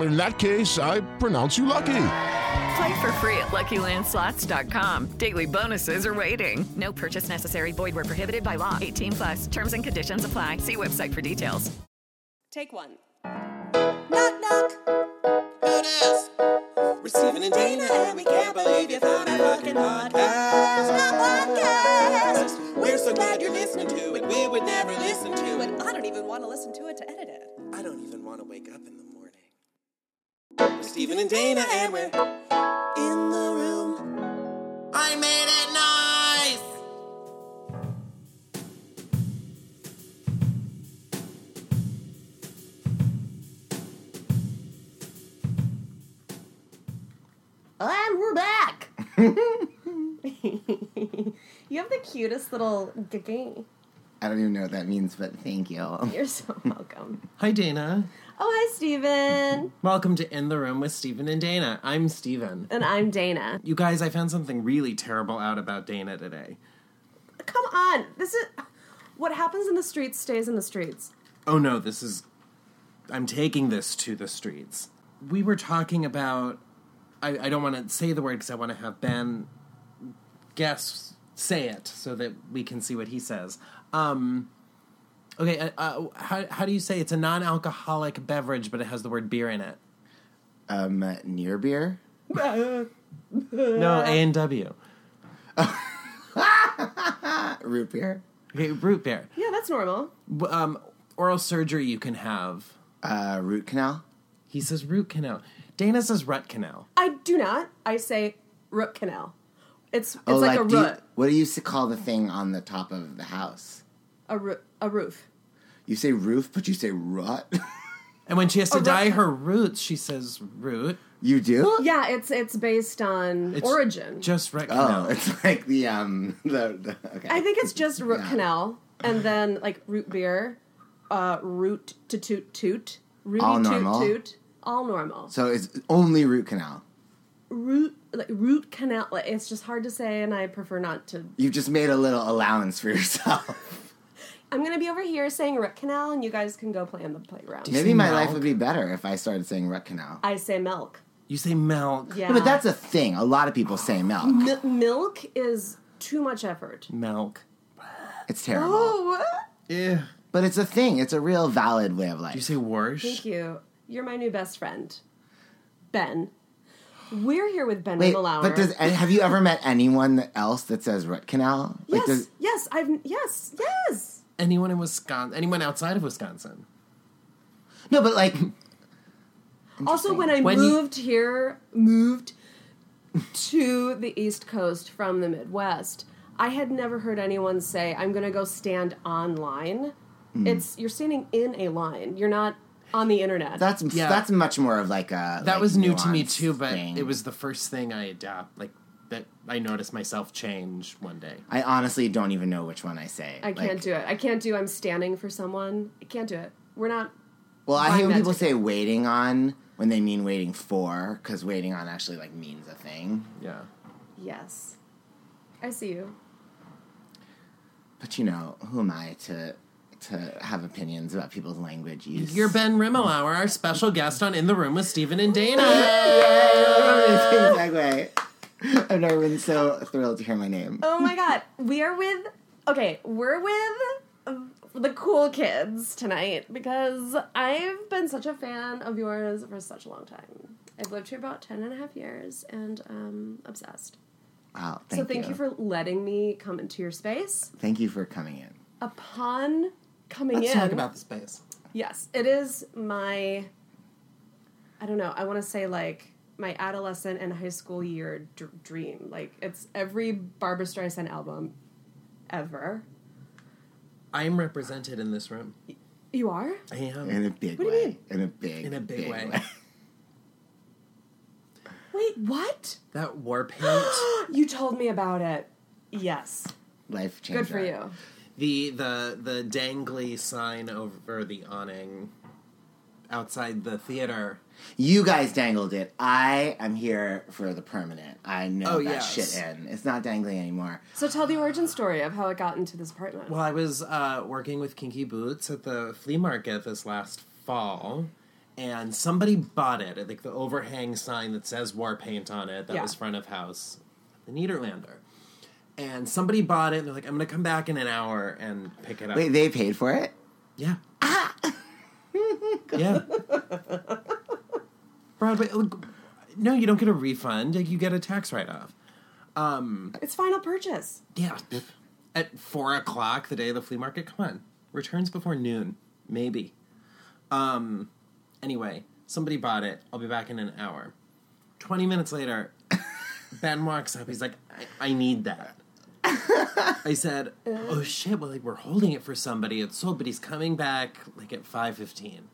In that case, I pronounce you lucky. Play for free at LuckyLandSlots.com. Daily bonuses are waiting. No purchase necessary. Void where prohibited by law. 18 plus. Terms and conditions apply. See website for details. Take one. Knock, knock. Who dis? Receiving and Dana, and we can't believe you found our fucking podcast. podcast. We're so glad you're listening to it. We would never listen to it. I don't even want to listen to it to edit it. I don't even want to wake up in the morning. We're Stephen and Dana, and we're in the room. I made it nice. And we're back. you have the cutest little giggy. I don't even know what that means, but thank you. You're so welcome. Hi, Dana. Oh, hi, Steven. Welcome to In the Room with Stephen and Dana. I'm Stephen. And I'm Dana. You guys, I found something really terrible out about Dana today. Come on. This is what happens in the streets stays in the streets. Oh no, this is. I'm taking this to the streets. We were talking about. I, I don't want to say the word because I want to have Ben guess, say it so that we can see what he says. Um, okay, uh, uh, how, how do you say it's a non alcoholic beverage, but it has the word beer in it? Um, near beer? No, A and W. Root beer? Okay, root beer. Yeah, that's normal. Um, oral surgery you can have. Uh, root canal? He says root canal. Dana says root canal. I do not. I say root canal. It's it's oh, like, a do you- root, what do you s- call the thing on the top of the house? a roo- a roof. You say roof, but you say rut? And when she has to dye her roots, she says root. you do? Yeah, it's it's based on It's origin. Just root Oh, canal. it's like the, um, the, the okay. I think it's just root Yeah. canal, and then like root beer, uh, root to toot toot, rooty All toot normal? toot, all normal. So it's only root canal. Root like root canal. Like, it's just hard to say, and I prefer not to. You've just made a little allowance for yourself. I'm gonna be over here saying root canal, and you guys can go play on the playground. Maybe my milk? life would be better if I started saying root canal. I say milk. You say milk. Yeah, No, but that's a thing. A lot of people say milk. Mi- milk is too much effort. Milk. It's terrible. Oh, Yeah. But it's a thing. It's a real valid way of life. Do you say worse. thank you. You're my new best friend, Ben. We're here with Ben Wait, Rimalower. but does and have you ever met anyone else that says root canal? Like, yes, does, yes, I've yes, yes. Anyone in Wisconsin? Anyone outside of Wisconsin? no, but like, Also, when I When you- moved here, moved to the East Coast from the Midwest, I had never heard anyone say, "I'm going to go stand online." Hmm. It's you're standing in a line. You're not on the internet. that's Yeah. that's much more of like a That like, was new to me too, but thing. it was the first thing I adapt like that I noticed myself change one day. I honestly don't even know which one I say. I can't do it. I can't do. I'm standing for someone. I can't do it. We're not. Well, I hate when people say waiting on when they mean waiting for, because waiting on actually like means a thing. Yeah. Yes, I see you. But you know, who am I to to have opinions about people's language use? You're Ben Rimalower, our special guest on In the Room with Stephen and Dana. segue. I've never been so thrilled to hear my name. Oh my god, we are with. Okay, we're with uh, the cool kids tonight because I've been such a fan of yours for such a long time. I've lived here about 10 and a half years and um obsessed. Oh, so thank thank you. you for letting me come into your space. Thank you for coming in. Upon coming Let's in, talk about the space. Yes, it is my. I don't know. I want to say like my adolescent and high school year dr- dream. Like it's every Barbra Streisand album ever. I'm represented in this room. You are? I am. In a big What do you way. mean? In a big, In a big way. Wait, what? That war paint. You told me about it. Yes. Life changer. Good for you. the the the dangly sign over the awning outside the theater. You guys dangled it. I am here for the permanent. I know Oh, that yes. shit in. It's not dangling anymore. So tell the origin story of how it got into this apartment. Well, I was uh, working with Kinky Boots at the flea market this last fall, and somebody bought it. Like the overhang sign that says war paint on it. That Yeah. was front of house, the Nederlander. And somebody bought it, and they're like, "I'm going to come back in an hour and pick it up." Wait, they paid for it? Yeah. yeah. Broadway. look, No, you don't get a refund. Like, You get a tax write off. Um, it's final purchase. Yeah. At four o'clock the day of the flea market. Come on. Returns before noon. Maybe. Um. Anyway, somebody bought it. I'll be back in an hour. Twenty minutes later, Ben walks up. He's like, I, I need that. I said, "Oh shit! Well, like we're holding it for somebody. It's sold, but he's coming back like at five fifteen.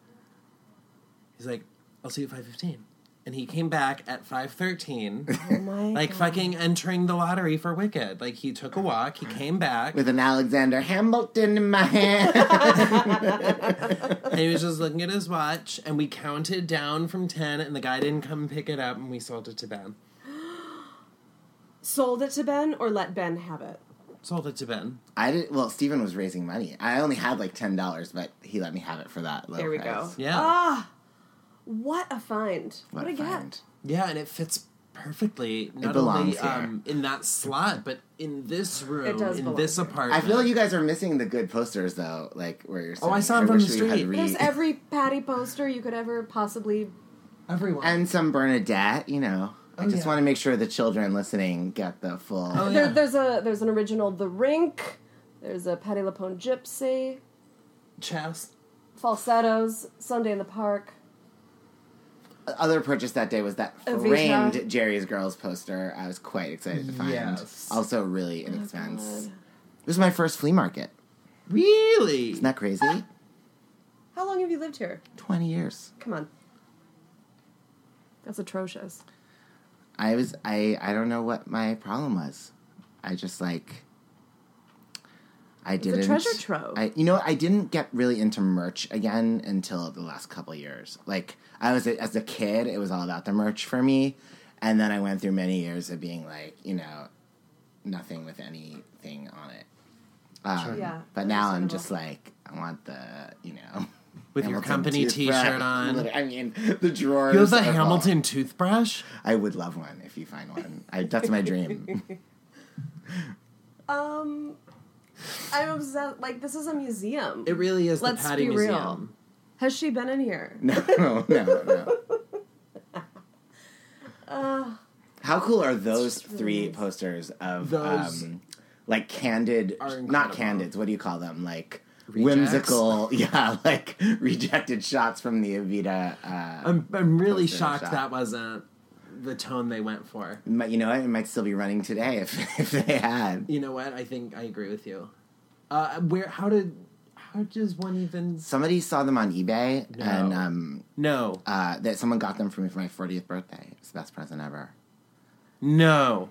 He's like, I'll see you at five fifteen, and he came back at five thirteen, Oh my like God. fucking entering the lottery for Wicked. Like he took a walk, he came back, With an Alexander Hamilton in my hand. and he was just looking at his watch, and we counted down from ten, and the guy didn't come pick it up, and we sold it to Ben. Sold it to Ben or let Ben have it? Sold it to Ben. I did. Well, Stephen was raising money. I only had like ten dollars, but he let me have it for that. Low There we price. go. Yeah. Ah, what a find. What, What a a get. find. Yeah, and it fits perfectly. Not belongs only here. um, in that slot, but in this room, does in belong this here. apartment. I feel like you guys are missing the good posters though, like where you're. Oh, I saw saw 'em from the we street. There's every Patti poster you could ever possibly. everyone. and some Bernadette. You know, I Oh, just yeah. want to make sure the children listening get the full. Oh, There, yeah. there's a there's an original The Rink. There's a Patti LuPone Gypsy. Chess. Falsettos. Sunday in the Park. Other purchase that day was that Evita. framed Jerry's Girls poster. I was quite excited to find. Yes. Also, Oh, really inexpensive. This was my first flea market. Really? Isn't that crazy? Ah! How long have you lived here? Twenty years. Come on. That's atrocious. I was I I don't know what my problem was. I just like I a didn't the treasure trove. I you know I didn't get really into merch again until the last couple years. Like I was a, as a kid, it was all about the merch for me, and then I went through many years of being like you know nothing with anything on it. Um, Yeah, but now I'm just like I want the you know. With your company. T-shirt on. I mean, the drawers. You have the are full. Hamilton toothbrush? I would love one if you find one. I, that's my dream. Um, I'm obsessed. Like this is a museum. It really is Let's the Patti be real. Museum. Has she been in here? No, no, no, no. How cool are those three posters of Those um, like candid, not incredible. candids? What do you call them? Like Rejects? whimsical, yeah, like rejected shots from the Evita. Uh, I'm, I'm really shocked shot. that wasn't the tone they went for. but you know what? It might still be running today if if they had. You know what? I think I agree with you. Uh, where? How did? How does one even? Somebody saw them on eBay, No. and um, No, uh, that someone got them for me for my 40th birthday. It's the best present ever. no,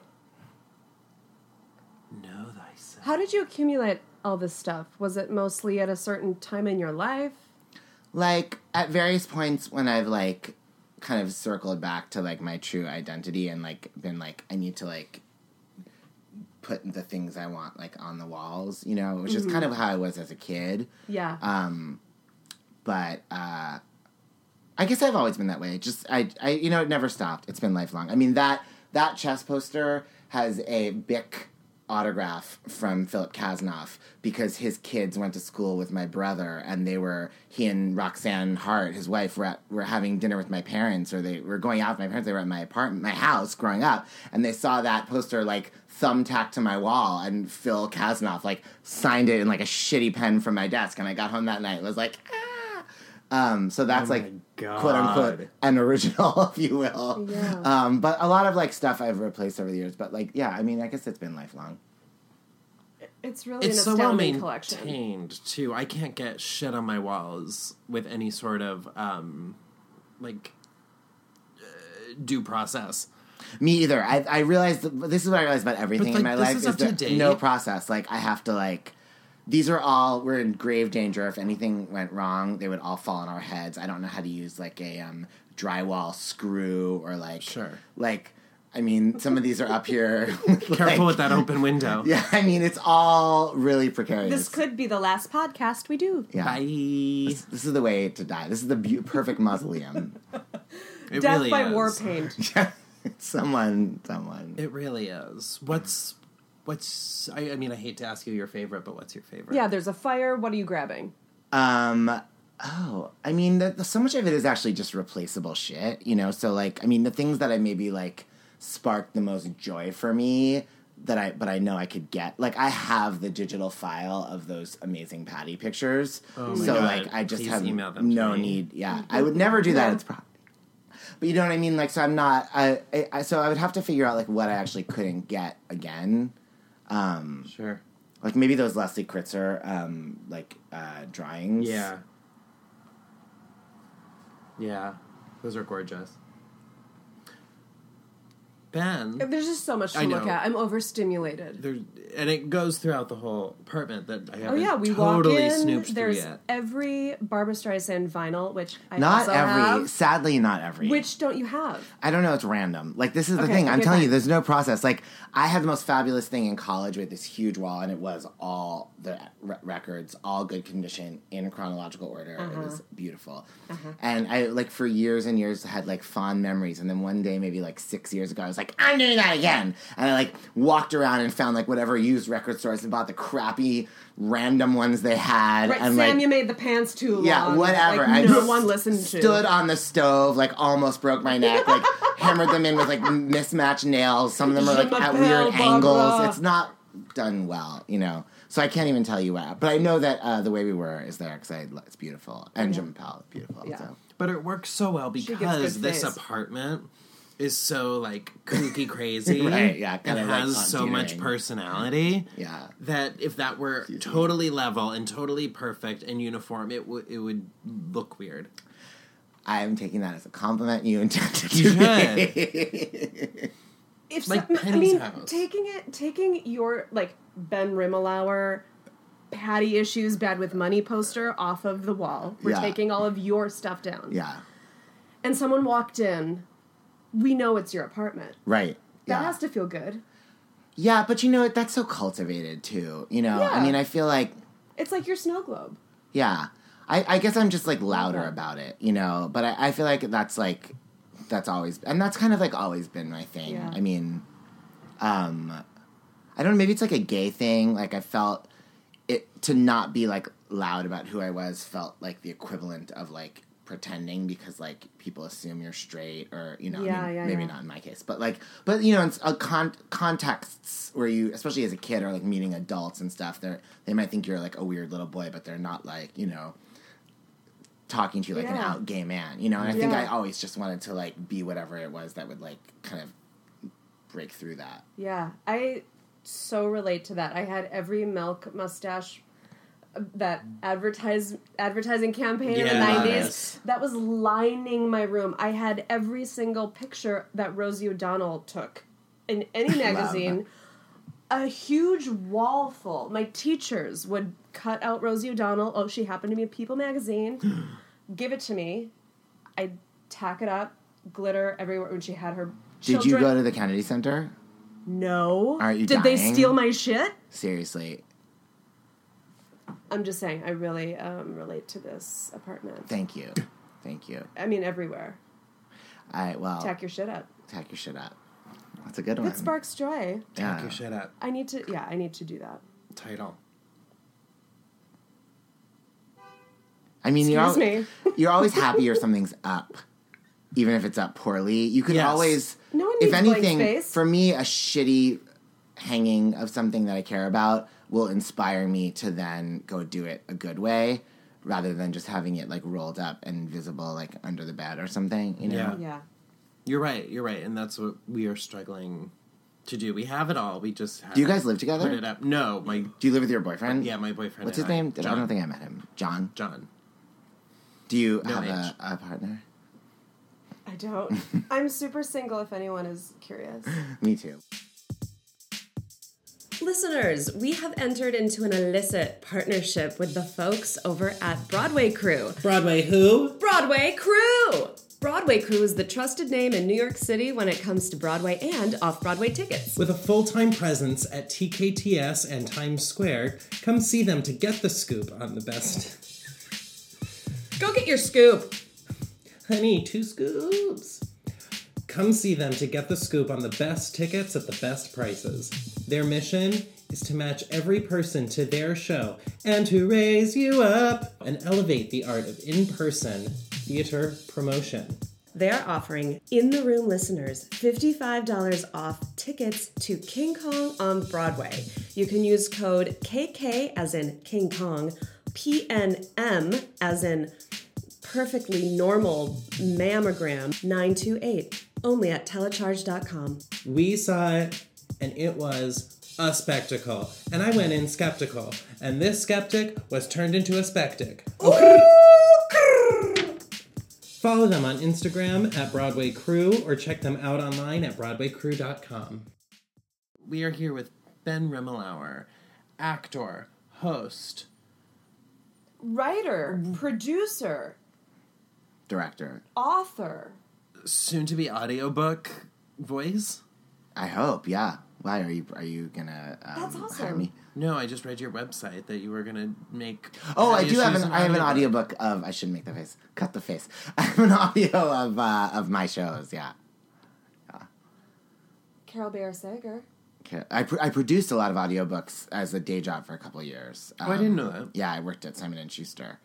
no. Thyself. How did you accumulate all this stuff? Was it mostly at a certain time in your life? like at various points when I've like kind of circled back to like my true identity and like been like I need to like put the things I want like on the walls, you know, which is kind of how I was as a kid. Yeah. Um but uh I guess I've always been that way. Just I I you know, it never stopped. It's been lifelong. I mean that that chess poster has a Bic autograph from Philip Casnoff because his kids went to school with my brother and they were he and Roxanne Hart, his wife, were at, were having dinner with my parents or they were going out with my parents. They were at my apartment, my house growing up, and they saw that poster like thumbtacked to my wall and Phil Casnoff like signed it in like a shitty pen from my desk and I got home that night and was like ah. Um, so that's Oh like my quote unquote an original, if you will. Yeah. Um, but a lot of like stuff I've replaced over the years. But like, yeah, I mean, I guess it's been lifelong. It's really It's an so well astounding collection. maintained too. I can't get shit on my walls with any sort of um, like uh, due process. Me either. I I realized this is what I realized about everything But, in my this life is is, up to that date. no process. Like I have to like. These are all we're in grave danger. If anything went wrong, they would all fall on our heads. I don't know how to use like a um, drywall screw or like Sure. like. I mean, some of these are up here. with, Careful like- with that open window. Yeah, I mean, it's all really precarious. This could be the last podcast we do. yeah. Bye. This, this is the way to die. This is the bu- perfect mausoleum. It Death really by is. war paint. yeah. someone, someone. It really is. What's what's? I, I mean, I hate to ask you your favorite, but what's your favorite? yeah, there's a fire. What are you grabbing? Um. Oh, I mean, the, the- so much of it is actually just replaceable shit, you know. So like, I mean, the things that I maybe like sparked the most joy for me that I, but I know I could get. Like, I have the digital file of those amazing Patti pictures. Oh my so God. like, I just Please have email them no need. Yeah, I would never do that. It's probably. But you know what I mean? Like, so I'm not. I, I, I so I would have to figure out like what I actually couldn't get again. Um, Sure. like maybe those Leslie Kritzer um, like uh, drawings. Yeah. Yeah. Those are gorgeous. Ben, There's just so much to I look know. at. I'm overstimulated. there, and it goes throughout the whole apartment that I haven't Oh yeah, we totally walk in. snooped There's through yet. every Barbra Streisand vinyl, which I Not also every. have. Sadly, not every. Which don't you have? I don't know. It's random. Like this is the Okay, thing. I'm okay, telling you, there's no process. Like I had the most fabulous thing in college with this huge wall, and it was all the re- records, all good condition in chronological order. It was Uh-huh. beautiful, and I like for years and years had like fond memories. And then one day, maybe like six years ago, I was like, I'm doing that again, and I like walked around and found like whatever used record stores and bought the crappy random ones they had, Right, and Sam, like you made the pants too long. yeah, whatever. Like, I no just one listened to. Stood on the stove, like almost broke my neck. Like hammered them in with like mismatched nails. Some of them are like at weird angles. It's not done well, you know. So I can't even tell you what. But I know that uh, the way we were is there because it's beautiful and Jim Powell, beautiful. Yeah. So. But it works so well because this face. apartment is so like kooky crazy. Right, yeah, and kinda like has so much personality. Yeah. That if that were totally level and totally perfect and uniform, it would it would look weird. I'm taking that as a compliment you intended to You me. if Like some- I mean, house. taking it, taking your like Ben Rimalower, Patti issues, bad with money poster off of the wall. We're Yeah. taking all of your stuff down. yeah. And someone walked in. We know it's your apartment. Right. That yeah. has to feel good. yeah, but you know what? That's so cultivated too. You know, I mean, I feel like It's like your snow globe. Yeah. I, I guess I'm just like louder that. about it, you know, but I, I feel like that's like that's always and that's kind of like always been my thing. Yeah. I mean, um I don't know, maybe it's like a gay thing. Like I felt it to not be like loud about who I was felt like the equivalent of like pretending because like people assume you're straight or you know I mean, yeah, maybe yeah. not in my case but like but you know in a con- contexts where you especially as a kid or like meeting adults and stuff they they might think you're like a weird little boy but they're not like you know talking to you like an out gay man you know and I think I always just wanted to like be whatever it was that would like kind of break through that Yeah, I so relate to that. I had every milk mustache uh, that mm. advertise advertising campaign in the nineties that was lining my room. I had every single picture that Rosie O'Donnell took in any magazine. A huge wall full. My teachers would cut out Rosie O'Donnell. Oh, she happened to be a People magazine. give it to me. I'd tack it up, glitter everywhere when she had her. did you go to the Kennedy Center No. Aren't you Did they steal my shit? seriously I'm just saying, I really um, relate to this apartment. thank you thank you I mean, everywhere. I well Tack your shit up. tack your shit up That's a good one. It sparks joy. Yeah. Talk your shit up. I need to. Yeah, I need to do that. Title. I mean, you're, al- Excuse you're always happy or something's up, even if it's up poorly. You can Yes. always, No one if needs blank anything, space. for me, a shitty hanging of something that I care about will inspire me to then go do it a good way, rather than just having it like rolled up and visible like under the bed or something. You know? Yeah. Yeah. You're right. You're right, and that's what we are struggling to do. We have it all. We just have Do you guys live together? Put it up. No, my Do you live with your boyfriend? yeah, my boyfriend. What's his I. name? Did- I don't think I met him. John. John. Do you No have a, a partner? I don't. I'm super single. If anyone is curious. Me too. Listeners, we have entered into an illicit partnership with the folks over at Broadway Crew. Broadway who? Broadway Crew! Broadway Crew is the trusted name in New York City when it comes to Broadway and off Broadway tickets. With a full time presence at TKTS and Times Square, come see them to get the scoop on the best. Go get your scoop! Honey, two scoops. Come see them to get the scoop on the best tickets at the best prices. Their mission is to match every person to their show and to raise you up and elevate the art of in person theater promotion. They're offering in the room listeners $55 off tickets to King Kong on Broadway. You can use code KK as in King Kong, PNM as in perfectly normal mammogram 928 only at telecharge.com. We saw it, and it was a spectacle. And I went in skeptical, and this skeptic was turned into a spectic. Follow them on Instagram at Broadway Crew or check them out online at BroadwayCrew.com. We are here with Ben Rimalower, actor, host, Writer, mm-hmm. producer, Director. author. Soon to be audiobook voice. I hope. Yeah. Why are you? Are you gonna um, That's hire awesome. me? No, I just read your website that you were gonna make. Oh, I do have shows an. I have an audiobook. audiobook of. I shouldn't make the face. Cut the face. I have an audio of uh, of my shows. Yeah. yeah. Carole Bayer Sager. Okay. I, pr- I produced a lot of audiobooks as a day job for a couple of years. Oh, I didn't know that. Yeah, I worked at Simon and Schuster.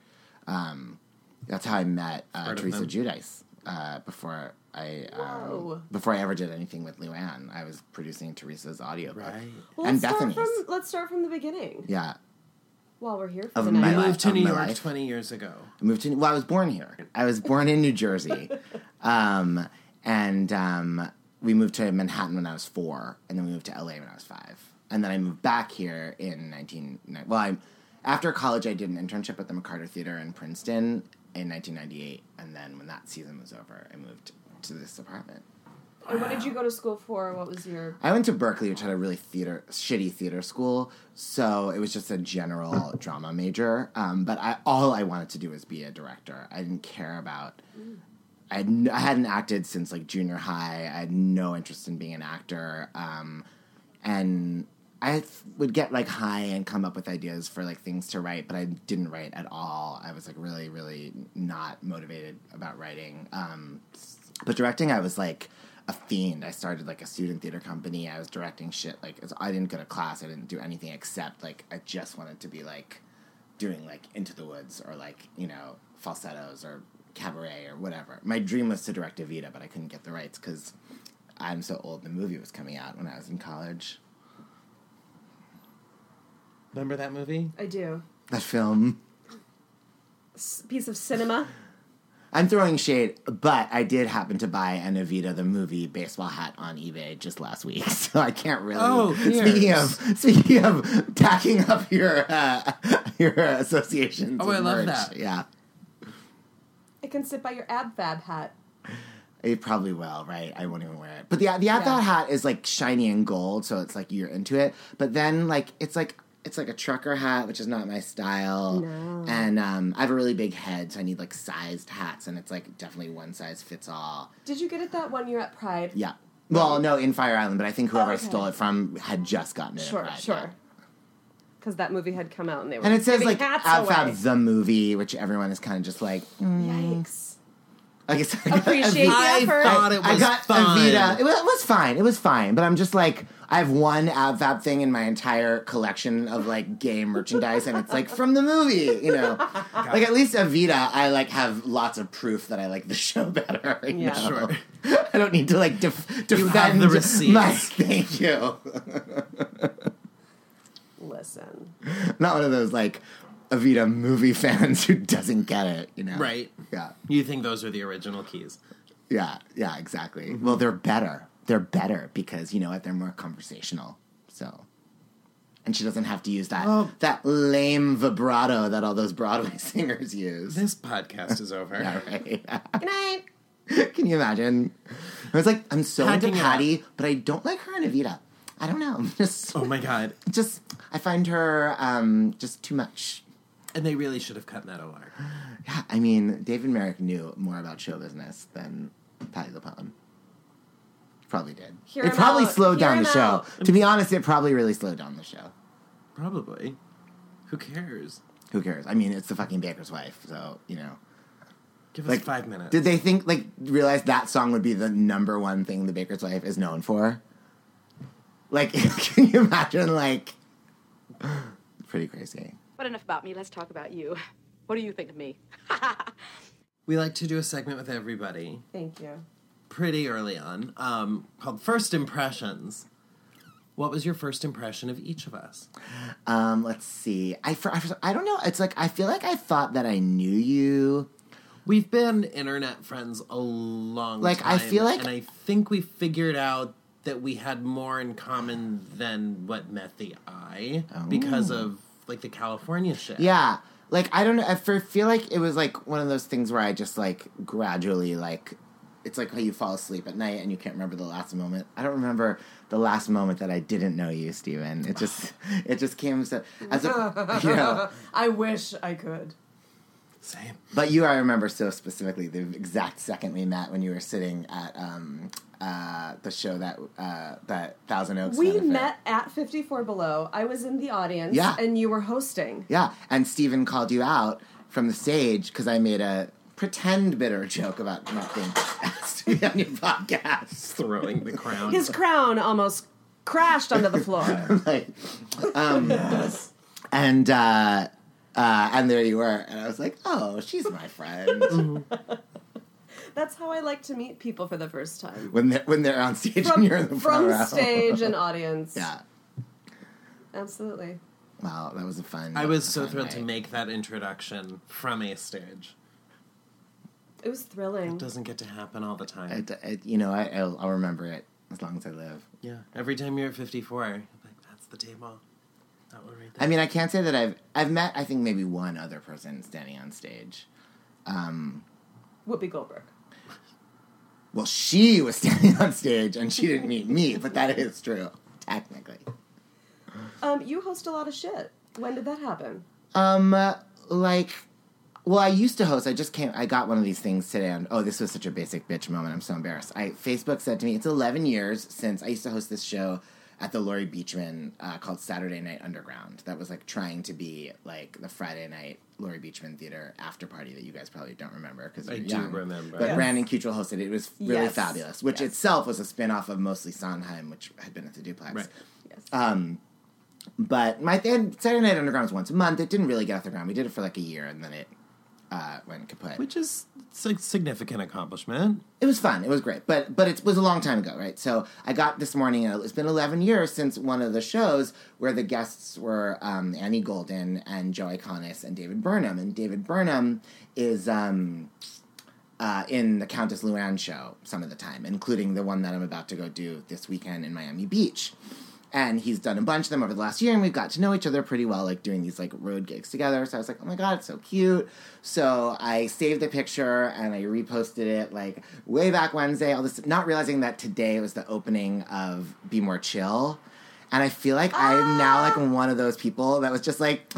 Um, that's how I met uh, Teresa. Giudice. Uh, before I um, before I ever did anything with Luann, I was producing Teresa's audiobook. Right. Well, and let's start Bethany's. from let's start from the beginning. Yeah. While we're here for Of the my night. life. Moved to New York life. twenty years ago. I moved to. Well, I was born here. I was born in New Jersey, um, and um, we moved to Manhattan when I was four, and then we moved to LA when I was five, and then I moved back here in nineteen. Well, I after college I did an internship at the McCarter Theater in Princeton in nineteen ninety eight, and then when that season was over, I moved to this apartment. And what did you go to school for? What was your I went to Berkeley, which had a really theater shitty theater school, so it was just a general drama major. Um, but I, all I wanted to do was be a director. I didn't care about. I, had I hadn't acted since like junior high. I had no interest in being an actor, um, and I would get like high and come up with ideas for like things to write, but I didn't write at all. I was like really, really not motivated about writing. Um, but directing, I was like a fiend. I started like a student theater company. I was directing shit. Like I didn't go to class. I didn't do anything except like I just wanted to be like doing like Into the Woods or like you know falsettos or cabaret or whatever. My dream was to direct Evita, but I couldn't get the rights because I'm so old. The movie was coming out when I was in college. Remember that movie? I do. That film. S- piece of cinema. I'm throwing shade, but I did happen to buy an Evita the movie baseball hat on eBay just last week, so I can't really. Oh, speaking of speaking of tacking up your uh, your associations. Oh, I with love that. Yeah, It can sit by your ab fab hat. it probably will. Right, I won't even wear it. But the the Yeah. that hat is like shiny and gold, so it's like you're into it. But then like it's like. It's like a trucker hat, which is not my style. No. And um, I have a really big head, so I need like sized hats, and it's like definitely one size fits all. Did you get it that one year at Pride? Yeah. Well, no, in Fire Island, but I think whoever Oh, I okay. stole it from had just gotten it. at Sure, Pride, sure. yeah. Because that movie had come out and they were And it says like hats Ab away. The movie, which everyone is kind of just like, mm. Yikes. Like it's, I got Appreciate the effort. I thought it I was got fun. Evita. It was, it was fine. It was fine. But I'm just like, I have one AbFab thing in my entire collection of like gay merchandise, and it's like from the movie, you know. like at least Evita, I like have lots of proof that I like the show better. you Yeah. know? Sure. I don't need to like def- You have defend the receipts. my. Thank you. Listen. Not one of those like Evita movie fans who doesn't get it, you know. Right. Yeah. You think those are the original keys? Yeah, yeah, exactly. Well, they're better. They're better because you know what? They're more conversational. So, and she doesn't have to use that Oh. that lame vibrato that all those Broadway singers use. This podcast is over. Yeah, right. Good night. Can you imagine? I was like, I'm so Packing into it up. Patti, but I don't like her and Evita. I don't know. Just, Oh my god. just, I find her um, just too much. And they really should have cut that Meadowlark. Yeah, I mean, David Merrick knew more about show business than Patti LuPone. Probably did. Hear it probably out. slowed Hear down him the show. To be honest, it probably really slowed down the show. Probably. Who cares? Who cares? I mean, it's the fucking baker's wife, so you know. Give us Like, five minutes. Did they think like realize that song would be the number one thing the baker's wife is known for? Like, can you imagine? Like, pretty crazy. But enough about me. Let's talk about you. What do you think of me? we like to do a segment with everybody Thank you. Pretty early on um, called First Impressions. What was your first impression of each of us? Um, let's see. I, for, I, I don't know. It's like I feel like I thought that I knew you. We've been internet friends a long Like, time. I feel like- And I think we figured out that we had more in common than what met the eye because of like the California shit. Yeah. Like I don't know. I feel like it was like one of those things where I just like gradually like it's like how you fall asleep at night and you can't remember the last moment. I don't remember the last moment that I didn't know you, Steven. It just it just came so as a you know. I wish I could. Same. But you, I remember so specifically the exact second we met when you were sitting at um, uh, the show that uh, that Thousand Oaks. We met at 54 Below. I was in the audience Yeah. and you were hosting. Yeah, and Steven called you out from the stage because I made a pretend bitter joke about not being asked to be on your podcast. Throwing the crown. His crown almost crashed onto the floor. like, um, and uh, uh, and there you were, and I was like, oh, she's my friend. That's how I like to meet people for the first time. when they're when they're on stage From, and you're in the front from row. stage and audience. yeah. Absolutely. Wow, that was a fun. I was so fun thrilled to make that introduction from a stage. It was thrilling. It doesn't get to happen all the time. It, it, you know, I, I'll, I'll remember it as long as I live. yeah. Every time you're at 54, I'm like, that's the table. That one right there. I mean, I can't say that I've I've met I think maybe one other person standing on stage. Um, Whoopi Goldberg. well, she was standing on stage and she didn't meet me, but that is true technically. Um, you host a lot of shit. When did that happen? Um, uh, like, well, I used to host. I just came. I got one of these things today. And oh, this was such a basic bitch moment. I'm so embarrassed. I Facebook said to me, it's 11 years since I used to host this show at the Laurie Beechman uh, called Saturday Night Underground. That was like trying to be like the Friday night Laurie Beechman Theater after party that you guys probably don't remember because I you're do young. remember. But Yes. Brandon Cutrell hosted it. It was really Yes. fabulous, which Yes. itself was a spin off of mostly Sondheim, which had been at the Duplex. Right. Yes. Um, but my they had Saturday Night Underground was once a month. It didn't really get off the ground. We did it for like a year, and then it uh, went kaput. Which is it's a significant accomplishment. It was fun. It was great, but but it was a long time ago, right? So I got this morning. and It's been eleven years since one of the shows where the guests were um, Annie Golden and Joe Iconis and David Burnham. And David Burnham is um, uh, in the Countess Luann show some of the time, including the one that I'm about to go do this weekend in Miami Beach. And he's done a bunch of them over the last year, and we've got to know each other pretty well, like doing these like road gigs together. So I was like, oh my god, it's so cute. So I saved the picture and I reposted it like way back Wednesday. All this, not realizing that today was the opening of Be More Chill. And I feel like I'm now like one of those people that was just like,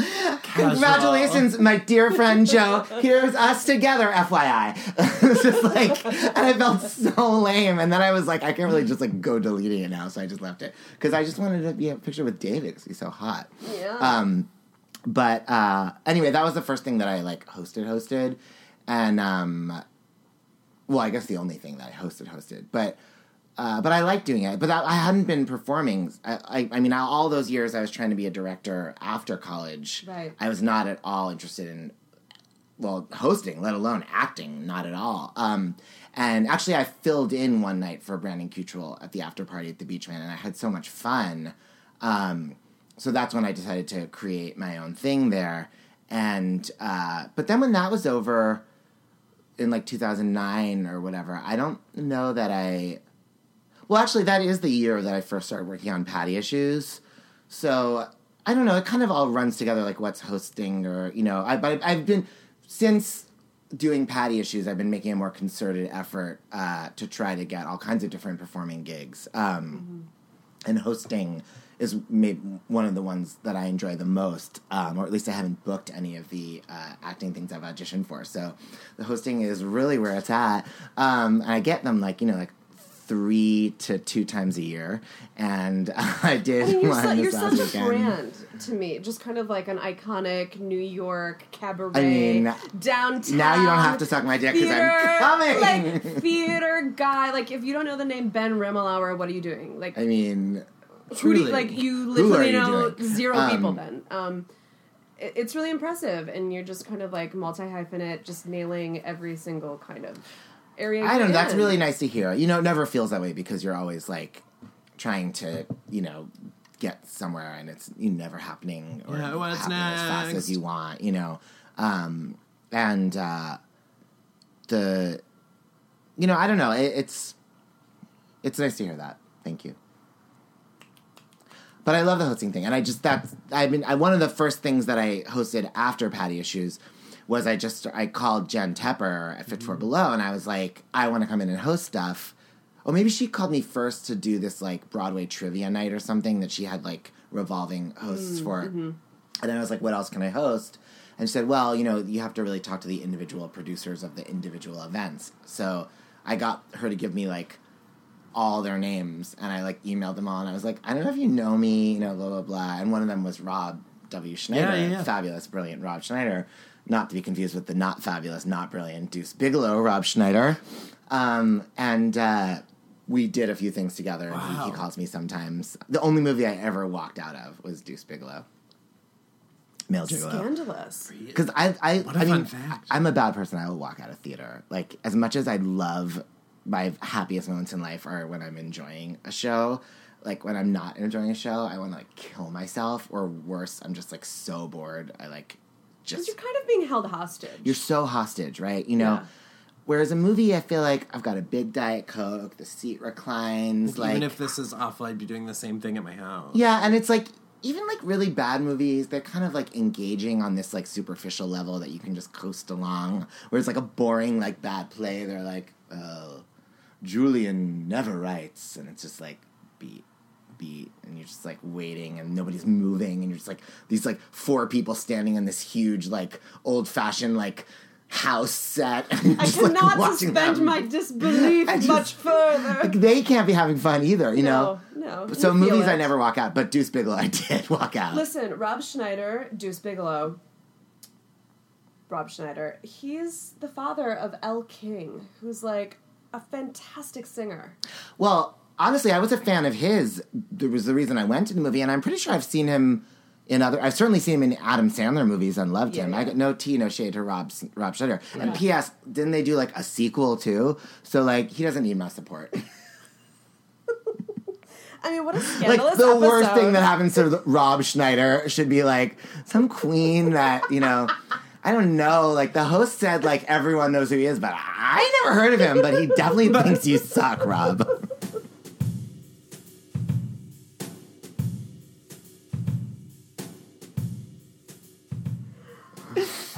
congratulations, my dear friend Joe. Here's us together, FYI. it's just like, and I felt so lame. And then I was like, I can't really just like go deleting it now, so I just left it because I just wanted to be a picture with David because he's so hot. Yeah. Um, but uh, anyway, that was the first thing that I like hosted, hosted, and um, well, I guess the only thing that I hosted hosted, but. Uh, but I like doing it. But that, I hadn't been performing. I, I, I mean, all those years I was trying to be a director after college. Right. I was not at all interested in well, hosting, let alone acting, not at all. Um, and actually, I filled in one night for Brandon Cutrell at the after party at the Beechman, and I had so much fun. Um, so that's when I decided to create my own thing there. And uh, but then when that was over, in like 2009 or whatever, I don't know that I. Well, actually, that is the year that I first started working on Patti issues. So I don't know. It kind of all runs together, like what's hosting, or you know. I but I've been since doing Patti issues. I've been making a more concerted effort uh, to try to get all kinds of different performing gigs. Um, And hosting is maybe one of the ones that I enjoy the most, um, or at least I haven't booked any of the uh, acting things I've auditioned for. So the hosting is really where it's at, um, and I get them like you know like three to two times a year, and I did I mean, you're, one su- this you're such a brand to me, just kind of like an iconic New York cabaret. I mean, downtown. now you don't have to suck my dick because I'm coming. Like theater guy. Like if you don't know the name Ben Rimalower, what are you doing? Like I mean, who do truly, like you literally you know zero Um, people then um it's really impressive and you're just kind of like multi hyphenate just nailing every single kind of area I don't know. you're That's in. really nice to hear. You know, it never feels that way because you're always like trying to, you know, get somewhere and it's you never happening or Yeah, what's happening as fast as you want. You know, um, and uh, the, you know, I don't know. It, it's it's nice to hear that. Thank you. But I love the hosting thing, and I just that's I mean I, one of the first things that I hosted after Patti Issues was I just I called Jen Tepper at 54 Below, and I was like, I want to come in and host stuff. Or maybe she called me first to do this like Broadway trivia night or something that she had like revolving hosts Mm, for. mhm. And then I was like, what else can I host? And she said, well, you know, you have to really talk to the individual producers of the individual events. So I got her to give me like all their names and I like emailed them all and I was like, I don't know if you know me, you know, blah, blah, blah. And one of them was Rob W. Schneider, Yeah, yeah, yeah. fabulous, brilliant Rob Schneider. Not to be confused with the not fabulous, not brilliant Deuce Bigalow, Rob Schneider. Um, and uh, we did a few things together. And he, he calls me sometimes. The only movie I ever walked out of was Deuce Bigalow. Male Gigolo. scandalous Because I, I, What a I fun mean, I'm a bad person. I will walk out of theater. Like as much as I love my happiest moments in life are when I'm enjoying a show. Like when I'm not enjoying a show, I want to like kill myself, or worse, I'm just like so bored. I like because just you're kind of being held hostage you're so hostage, right? You know. Yeah. Whereas a movie, I feel like I've got a big diet coke, the seat reclines, like Even if this is awful, I'd be doing the same thing at my house. yeah, and it's like even like really bad movies, they're kind of like engaging on this like superficial level that you can just coast along. Whereas like a boring like bad play, they're like, oh, Julian never writes, and it's just like beat, beat, and you're just like waiting, and nobody's moving, and you're just like these like four people standing in this huge like old fashioned like house set. i just, like, cannot watching suspend them. my disbelief just- much further Like, they can't be having fun either, you know. no no So movies I never walk out, but Deuce Bigalow I did walk out. Listen, Rob Schneider, Deuce Bigalow. Rob Schneider, he's the father of Elle King, who's like a fantastic singer. Well, honestly, I was a fan of his. There was the reason I went to the movie, and I'm pretty sure I've seen him in other. I've certainly seen him in Adam Sandler movies and loved him. I got no tea, no shade to Rob Rob Schneider. And P.S. Didn't they do like a sequel too? So like he doesn't need my support. I mean, what a like scandalous the worst thing that happens to Rob Schneider should be like some queen that you know. I don't know. Like the host said, like everyone knows who he is, but I never heard of him. But he definitely thinks you suck, Rob.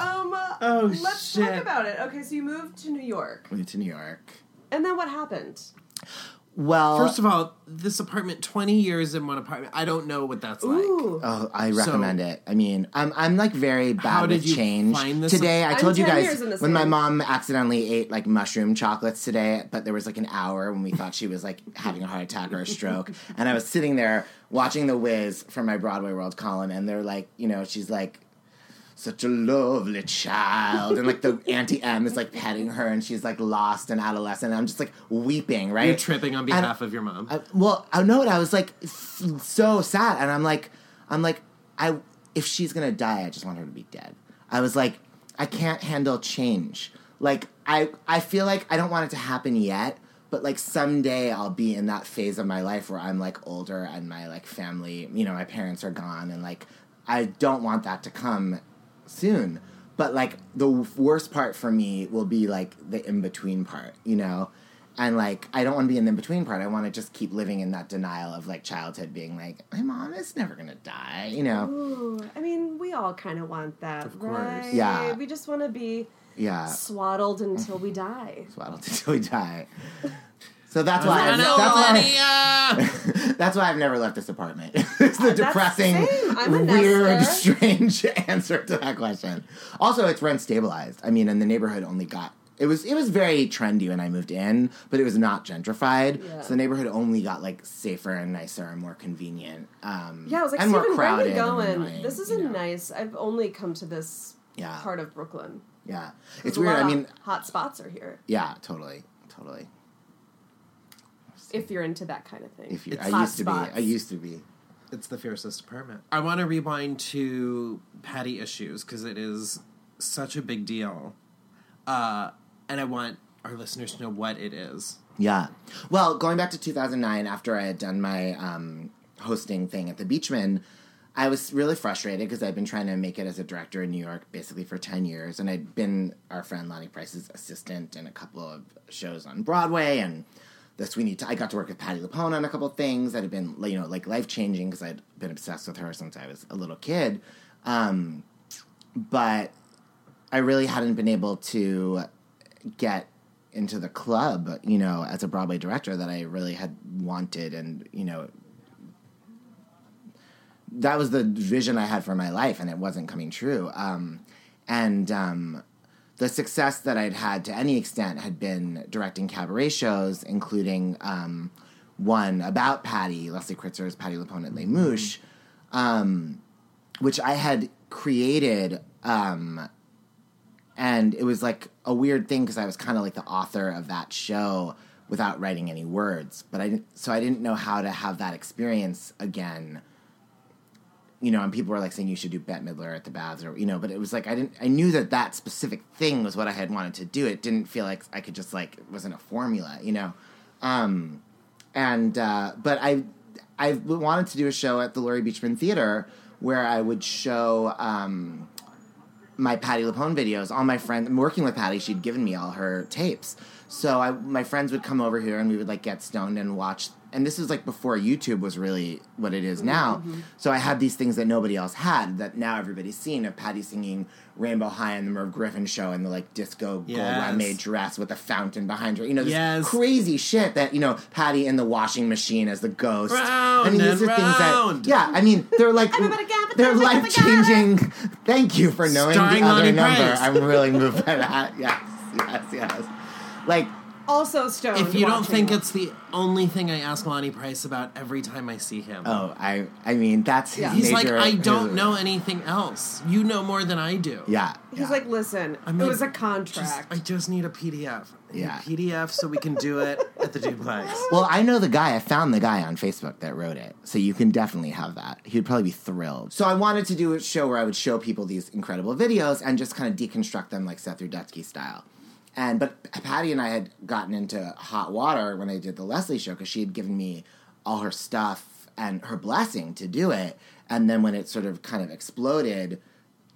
Um, uh, Oh, let's shit. talk about it. Okay, so you moved to New York, Moved to New York. and then what happened? Well, First of all, this apartment, 20 years in one apartment, I don't know what that's like. Oh, I So- recommend it. I mean, I'm I'm like very bad How did with you change. find this- Today, I I'm told you 10 guys years in the when my same. mom accidentally ate like mushroom chocolates today, but there was like an hour when we thought she was like having a heart attack or a stroke, and I was sitting there watching The Wiz from my Broadway World column, and they're like, you know, she's like. Such a lovely child. And like the Auntie M is like petting her and she's like lost and adolescent. And I'm just like weeping, right? You're tripping on And- behalf of your mom. I, well, I know it. I was like so sad, and I'm like, I'm like, I if she's gonna die, I just want her to be dead. I was like, I can't handle change. Like I, I feel like I don't want it to happen yet, but like someday I'll be in that phase of my life where I'm like older and my like family, you know, my parents are gone, and like I don't want that to come soon. But like the worst part for me will be like the in between part, you know? And like I don't want to be in the in between part. I want to just keep living in that denial of like childhood being like, my mom is never gonna die, you know? Ooh, I mean, we all kind of want that, of course. right? Yeah. We just want to be Yeah. swaddled until we die. Swaddled until we die. So that's why don't that's why that's why I've never left this apartment. it's the depressing. Weird, strange answer to that question. Also, it's rent stabilized. I mean, and the neighborhood only got it was it was very trendy when I moved in, but it was not gentrified. Yeah. So the neighborhood only got like safer and nicer and more convenient. Um, Yeah, I was like, and more Stephen, where are crowded. you going? annoying, This is a know. nice. I've only come to this Yeah. part of Brooklyn. Yeah, it's weird. I mean, hot spots are here. yeah, totally, totally. If you're into that kind of thing. If you, It's I hot used to be, spots. I used to be. It's the fiercest apartment. I want to rewind to Patti issues because it is such a big deal, uh, and I want our listeners to know what it is. Yeah. Well, going back to 2009, after I had done my um, hosting thing at the Beechman, I was really frustrated because I'd been trying to make it as a director in New York basically for 10 years. And I'd been our friend Lonnie Price's assistant in a couple of shows on Broadway. And the Sweeney, I got to work with Patti LuPone on a couple things that had been, you know, like life changing because I'd been obsessed with her since I was a little kid. Um, but I really hadn't been able to get into the club, you know, as a Broadway director that I really had wanted and, you know, that was the vision I had for my life and it wasn't coming true. Um, and um, the success that I'd had to any extent had been directing cabaret shows, including um, one about Patti, Leslie Kritzer's Patti LuPone at Les Mouches, um, which I had created um, and it was like a weird thing because I was kind of like the author of that show without writing any words. But I didn't, so I didn't know how to have that experience again. You know, and people were like saying you should do Bette Midler at the Baths, or you know, but it was like I didn't. I knew that that specific thing was what I had wanted to do. It didn't feel like I could just like it wasn't a formula, you know. Um, and uh, but I I wanted to do a show at the Laurie Beechman Theater where I would show. Um, my Patti LuPone videos. All my friends, working with Patti, she'd given me all her tapes. So I, my friends would come over here and we would like get stoned and watch. And this was like before YouTube was really what it is mm-hmm. now. Mm-hmm. So I had these things that nobody else had that now everybody's seen of Patti singing Rainbow High on the Merv Griffin show and the like disco gold Yes. lame dress with a fountain behind her. You know, this Yes. crazy shit that, you know, Patti in the washing machine as the ghost. I mean, these and are things that, yeah, I mean, they're like, they're life changing. Thank you for knowing Starring the other Lonnie number. Price. I'm really moved by that. Yes, yes, yes. Like, Also stoned. If you don't think it. it's the only thing I ask Lonnie Price about every time I see him. oh, I, I mean, that's his He's like, I don't his- know anything else. You know more than I do. Yeah, He's like, listen, I'm it was a Just, contract. I just need a PDF. I Yeah. a PDF so we can do it at the duplex. Well, I know the guy. I found the guy on Facebook that wrote it, so you can definitely have that. He'd probably be thrilled. So I wanted to do a show where I would show people these incredible videos and just kind of deconstruct them like Seth Rudetsky style. And but Patti and I had gotten into hot water when I did the Leslie show because she had given me all her stuff and her blessing to do it. And then when it sort of kind of exploded,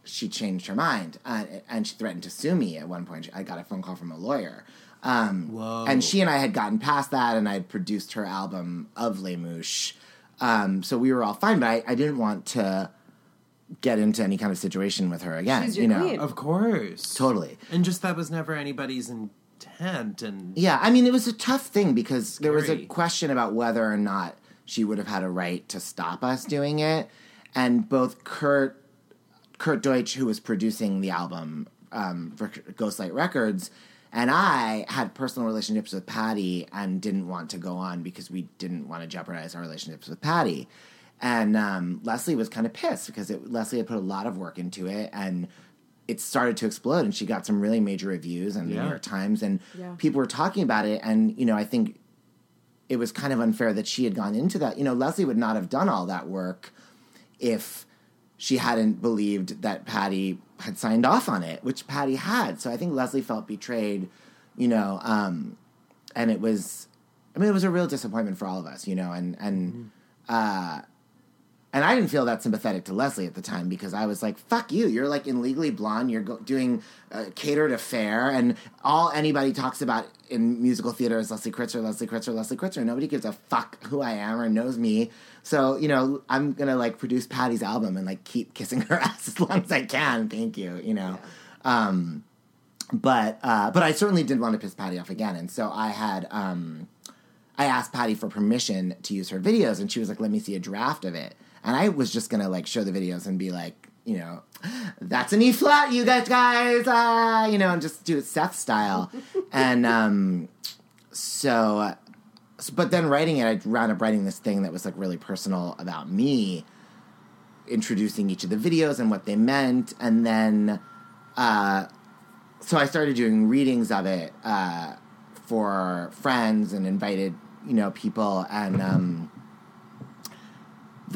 she changed her mind uh, and she threatened to sue me at one point. I got a phone call from a lawyer. Um, Whoa. And she and I had gotten past that, and I had produced her album of Les Mouches. Um, so we were all fine, but I, I didn't want to get into any kind of situation with her again. She's your you know, queen. Of course. totally. And just that was never anybody's intent. And Yeah, I mean, it was a tough thing because there was a question about whether or not she would have had a right to stop us doing it, and both Kurt, Kurt Deutsch, who was producing the album um, for Ghostlight Records, and I had personal relationships with Patti and didn't want to go on because we didn't want to jeopardize our relationships with Patti. And um, Leslie was kind of pissed because it, Leslie had put a lot of work into it and it started to explode and she got some really major reviews in the New York Times and Yeah. people were talking about it and you know I think it was kind of unfair that she had gone into that. You know Leslie would not have done all that work if she hadn't believed that Patti had signed off on it which Patti had. So I think Leslie felt betrayed you know um, and it was I mean it was a real disappointment for all of us you know and and uh and I didn't feel that sympathetic to Leslie at the time because I was like, "Fuck you! You're like in Legally Blonde. You're go- doing a catered affair, and all anybody talks about in musical theater is Leslie Kritzer, Leslie Kritzer, Leslie Kritzer. Nobody gives a fuck who I am or knows me. So you know, I'm gonna like produce Patti's album and like keep kissing her ass as long as I can. Thank you. You know, um, but uh, but I certainly didn't want to piss Patti off again, and so I had. Um, I asked Patti for permission to use her videos, and she was like, "Let me see a draft of it." And I was just gonna like show the videos and be like, you know, that's an E flat, you guys, guys, ah, you know, and just do it Seth style. and um, so, uh, s- but then writing it, I wound up writing this thing that was like really personal about me, introducing each of the videos and what they meant, and then, uh, so I started doing readings of it uh, for friends and invited, you know, people, and um,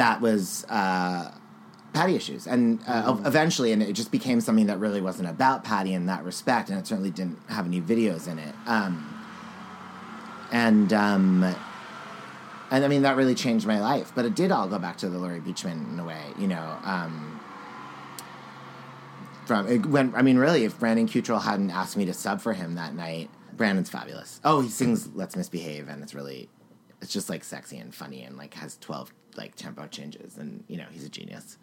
that was uh, Patti issues, and uh, Mm-hmm. eventually, and it just became something that really wasn't about Patti in that respect, and it certainly didn't have any videos in it. Um, and um, and I mean that really changed my life, but it did all go back to the Laurie Beechman in a way, you know. Um, from it, when I mean, really, if Brandon Cutrell hadn't asked me to sub for him that night, Brandon's fabulous. Oh, he sings "Let's Misbehave," and it's really, it's just like sexy and funny, and like has twelve like tempo changes, and you know he's a genius.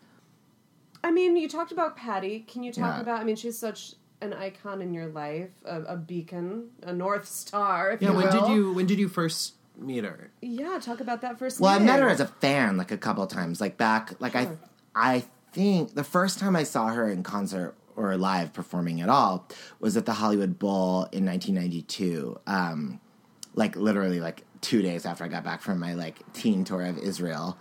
I mean, you talked about Patti. Can you talk Yeah. about? I mean, she's such an icon in your life, a, a beacon, a north star. If Yeah, when did you when did you first meet her? Yeah, talk about that first. Well, I met her as a fan like a couple of times, like back, like Sure. I, I think the first time I saw her in concert or live performing at all was at the Hollywood Bowl in 1992. Um, like literally like two days after I got back from my like teen tour of Israel,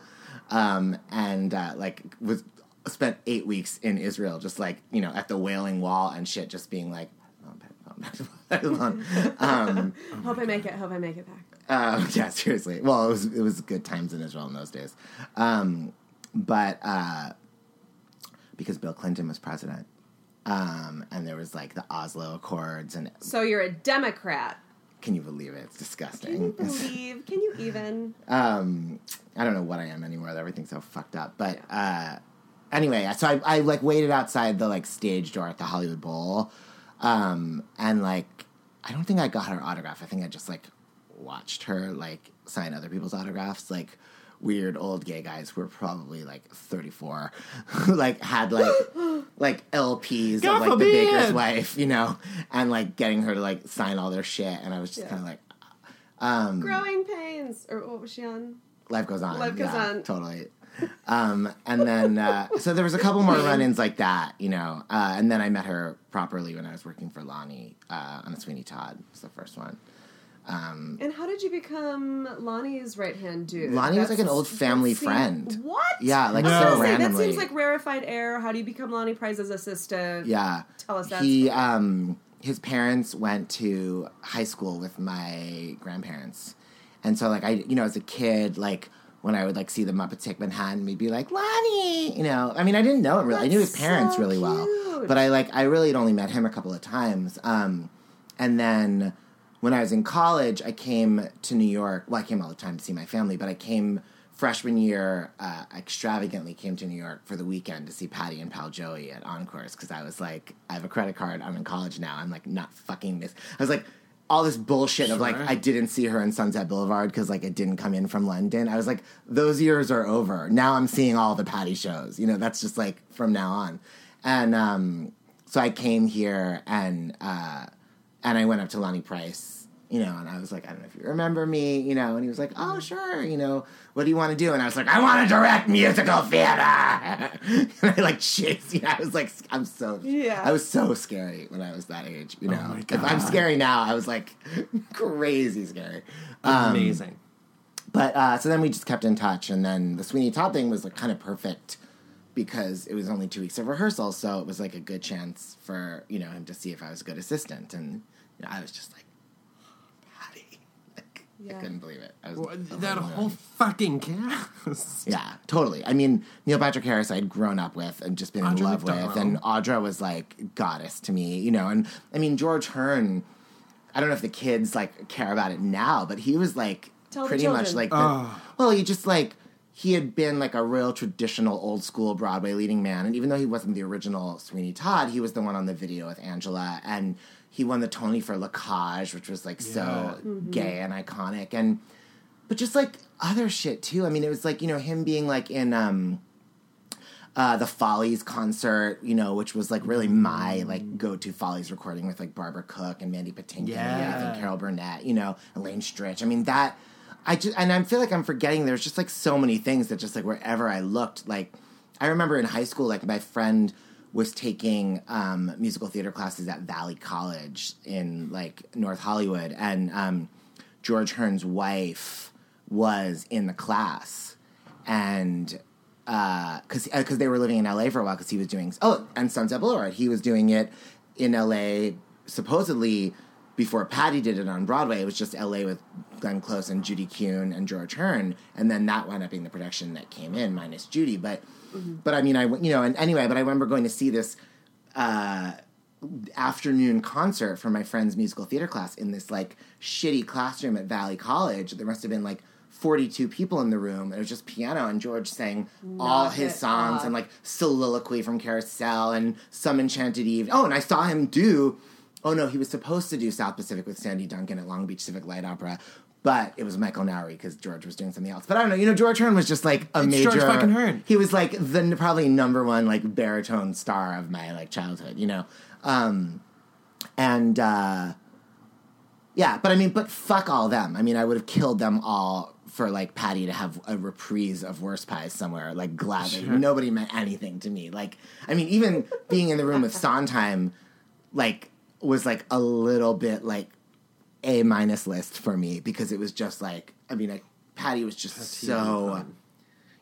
um, and uh, like was spent eight weeks in Israel, just like you know at the Wailing Wall and shit, just being like. um, Hope I make it. Hope I make it back. uh, yeah, seriously. Well, it was it was good times in Israel in those days, um, but uh, because Bill Clinton was president, um, and there was like the Oslo Accords, and So you're a Democrat. Can you believe it? It's disgusting. Can you believe? Can you even? um, I don't know what I am anymore. Everything's so fucked up. But uh, anyway, so I, I like waited outside the like stage door at the Hollywood Bowl, um, and like I don't think I got her autograph. I think I just like watched her like sign other people's autographs, like weird old gay guys who were probably like 34 who like had like like LPs God of like the baker's wife, you know, and like getting her to like sign all their shit and I was just Yeah. kind of like um Growing pains, or what was she on? Life goes on. Life goes yeah, on. Totally. Um, and then, uh, so there was a couple more run-ins like that, you know. Uh, and then I met her properly when I was working for Lonnie uh, on the Sweeney Todd. Was the first one. Um, And how did you become Lonnie's right hand dude? Lonnie was like an old family that friend. What? Yeah, like I was so gonna randomly. That seems like rarefied air. How do you become Lonnie Price's assistant? Yeah. Tell us that. He, um, his parents went to high school with my grandparents. And so, like, I, you know, as a kid, like, when I would, like, see the Muppets Take Manhattan, we'd be like, Lonnie! You know, I mean, I didn't know him really. I knew his parents so really well. But I, like, I really had only met him a couple of times. Um, and then when I was in college, I came to New York. Well, I came all the time to see my family, but I came freshman year, uh, extravagantly came to New York for the weekend to see Patti and Pal Joey at Encores because I was like, I have a credit card. I'm in college now. I'm like not fucking this. I was like. All this bullshit of like I didn't see her in Sunset Boulevard because like it didn't come in from London. I was like, those years are over. Now I'm seeing all the Patti shows. You know, that's just like from now on. And um, so I came here and uh, and I went up to Lonnie Price, you know, and I was like, I don't know if you remember me, you know, and he was like, oh, sure, you know, what do you want to do? And I was like, I want to direct musical theater. and I like chased, you know, I was like, I'm so, Yeah. I was so scary when I was that age, you know. my If I'm scary now, I was like crazy scary. Um, Amazing. but uh, so then we just kept in touch, and then the Sweeney Todd thing was like kind of perfect because it was only two weeks of rehearsal, so it was like a good chance for you know him to see if I was a good assistant, and you know, I was just like, Patti, like I couldn't believe it. I was Well, that whole moon. fucking cast. Yeah, totally. I mean, Neil Patrick Harris I'd grown up with and just been in love McDowell. with, and Audra was like goddess to me, you know. And I mean, George Hearn. I don't know if the kids like care about it now, but he was like Tell the pretty much like the, Oh. well, he just like he had been like a real traditional old school Broadway leading man, and even though he wasn't the original Sweeney Todd, he was the one on the video with Angela, and he won the Tony for La Cage, which was like so Yeah. Mhm. gay and iconic, and but just like other shit too. I mean, it was like you know him being like in um uh the Follies concert, you know, which was like really my like go to Follies recording with like Barbara Cook and Mandy Patinkin and I Yeah. think Carol Burnett, you know, Elaine Stritch. I mean that I just and I feel like I'm forgetting there's just like so many things that just like wherever I looked, like I remember in high school, like my friend was taking um, musical theater classes at Valley College in like North Hollywood, and um, George Hearn's wife was in the class, and because because they were living in LA for a while because he was doing oh and Sunset Boulevard. He was doing it in LA supposedly before Patty did it on Broadway. It was just LA with Glenn Close and Judy Kuhn and George Hearn and then that wound up being the production that came in minus Judy but but I mean I you know and anyway but I remember going to see this uh, afternoon concert for my friend's musical theater class in this like shitty classroom at Valley College. There must have been like 42 people in the room. And it was just piano and George sang all his songs and like soliloquy from Carousel and Some Enchanted Eve. Oh, and I saw him do. Oh no, he was supposed to do South Pacific with Sandy Duncan at Long Beach Civic Light Opera. But it was Michael Nowery because George was doing something else. But I don't know. You know, George Hearn was just like a It's major. George fucking Hearn. He was like the probably number one like baritone star of my like childhood. You know, um, and uh, yeah. But I mean, but fuck all them. I mean, I would have killed them all for like Patti to have a reprise of Worst Pies somewhere. Like gladly, Sure. nobody meant anything to me. Like, I mean, even being in the room with Sondheim, like was like a little bit like a minus list for me because it was just like I mean, like Patti was just so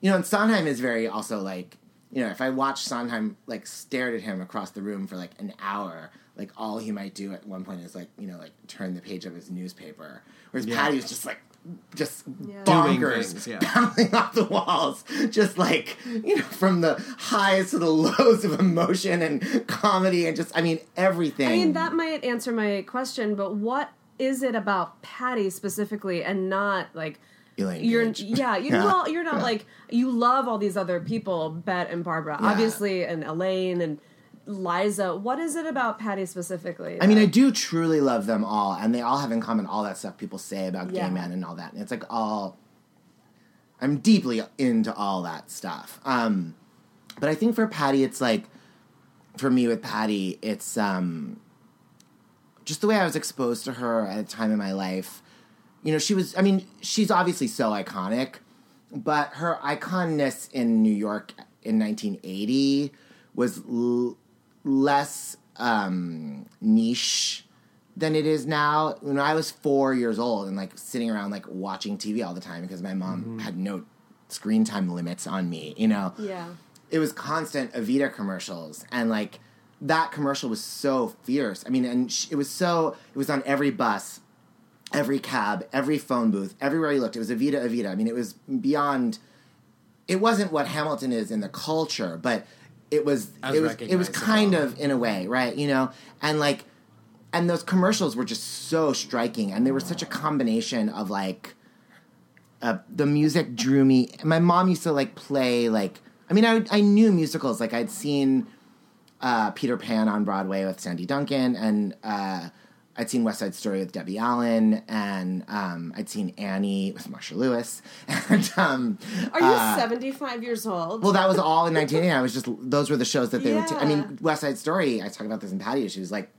you know, and Sondheim is very also like, you know, if I watch Sondheim like stared at him across the room for like an hour, like all he might do at one point is like, you know, like turn the page of his newspaper. Whereas Yeah. Patti was just like just Doing bonkers, things, yeah. bouncing off the walls, just like you know, from the highs to the lows of emotion and comedy and just, I mean, everything. I mean, that might answer my question, but what is it about Patti specifically, and not like Elaine you're? Page. Yeah, you Yeah. well, you're not Yeah. like you love all these other people, Bette and Barbra, Yeah. obviously, and Elaine and Liza. What is it about Patti specifically? I mean, I do truly love them all, and they all have in common all that stuff people say about gay men and all that. And it's like all. I'm deeply into all that stuff. Um, but I think for Patti, it's like, for me with Patti, it's um, just the way I was exposed to her at a time in my life. You know, she was, I mean, she's obviously so iconic, but her iconness in New York in 1980 was l- less um, niche than it is now. When I was four years old and like sitting around like watching TV all the time because my mom had no screen time limits on me, you know yeah. it was constant Evita commercials, and like that commercial was so fierce. I mean, and sh- it was so it was on every bus, every cab, every phone booth, everywhere you looked. It was Evita, Evita. I mean, it was beyond. It wasn't what Hamilton is in the culture, but it was As it was it was kind of in a way, right? You know, and like, and those commercials were just so striking, and they were such a combination of like uh, the music drew me. My mom used to like play like I mean I I knew musicals like I'd seen uh, Peter Pan on Broadway with Sandy Duncan and uh, I'd seen West Side Story with Debbie Allen and um, I'd seen Annie with Marcia Lewis and um, Are you uh, 75 years old? well, that was all in 1980. I was just those were the shows that they would. T- I Yeah. mean, West Side Story. I talk about this in Patti. She was like,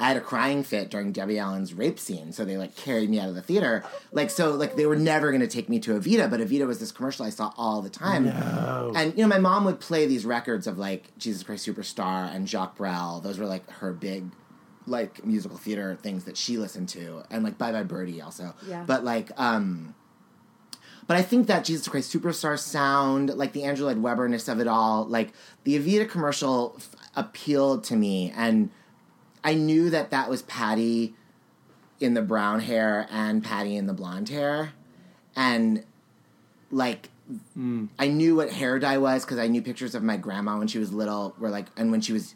I had a crying fit during Debbie Allen's rape scene, so they like carried me out of the theater. Like so, like they were never going to take me to Evita, but Evita was this commercial I saw all the time. No. And you know, my mom would play these records of like Jesus Christ Superstar and Jacques Brel. Those were like her big, like musical theater things that she listened to, and like Bye Bye Birdie also. Yeah. But like, um, but I think that Jesus Christ Superstar sound, like the Andrew Lloyd Webberness of it all, like the Evita commercial f- appealed to me, and I knew that that was Patti in the brown hair and Patti in the blonde hair, and like mm. I knew what hair dye was because I knew pictures of my grandma when she was little. Were like, and when she was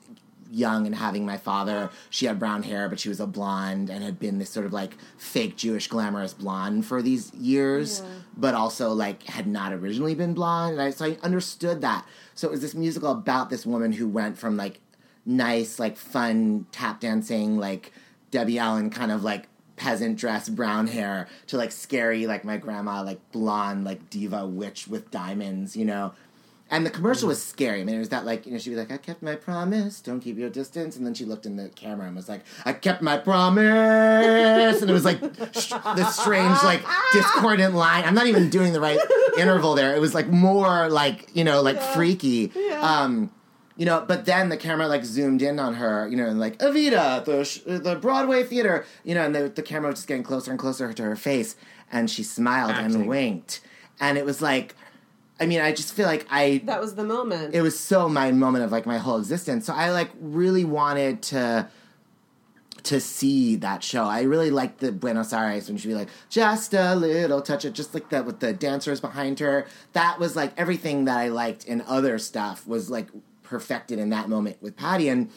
young and having my father, she had brown hair, but she was a blonde and had been this sort of like fake Jewish glamorous blonde for these years, but also like had not originally been blonde. And I, so I understood that. So it was this musical about this woman who went from like nice, like fun tap dancing, like Debbie Allen kind of like peasant dress, brown hair, to like scary, like my grandma, like blonde, like diva witch with diamonds, you know. And the commercial was scary. I mean, it was that like you know she'd be like, "I kept my promise, don't keep your distance," and then she looked in the camera and was like, "I kept my promise," and it was like sh- this strange like discordant line. I'm not even doing the right interval there. It was like more like you know like freaky. Um, you know, but then the camera like zoomed in on her, you know, and like Evita, the sh- the Broadway theater, you know, and the, the camera was just getting closer and closer to her face, and she smiled and winked, and it was like, I mean, I just feel like I That was the moment. it was so my moment of like my whole existence. So I like really wanted to to see that show. I really liked the Buenos Aires when she'd be like, just a little touch it, just like that with the dancers behind her. That was like everything that I liked in other stuff was like perfected in that moment with Patty and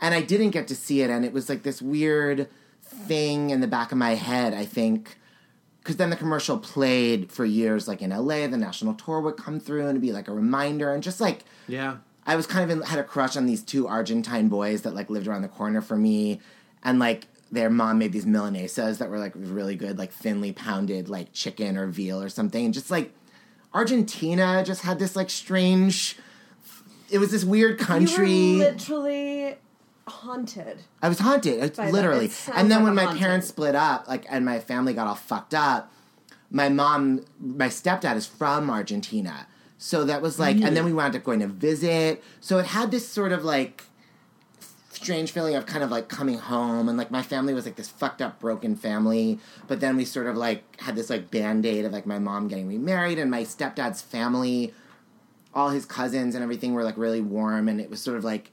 and I didn't get to see it and it was like this weird thing in the back of my head, I think because then the commercial played for years, like in LA, the national tour would come through and it'd be like a reminder, and just like Yeah. I was kind of in, had a crush on these two Argentine boys that like lived around the corner for me, and like their mom made these milanesas that were like really good, like thinly pounded like chicken or veal or something, and just like Argentina just had this like strange. It was this weird country. You were literally haunted. I was haunted, it's literally. It And then like when my haunting. parents split up, like, and my family got all fucked up, my mom, my stepdad is from Argentina, so that was like, and then we wound up going to visit. So it had this sort of like strange feeling of kind of like coming home, and like my family was like this fucked up, broken family. But then we sort of like had this like band aid of like my mom getting remarried, and my stepdad's family all his cousins and everything were like really warm and it was sort of like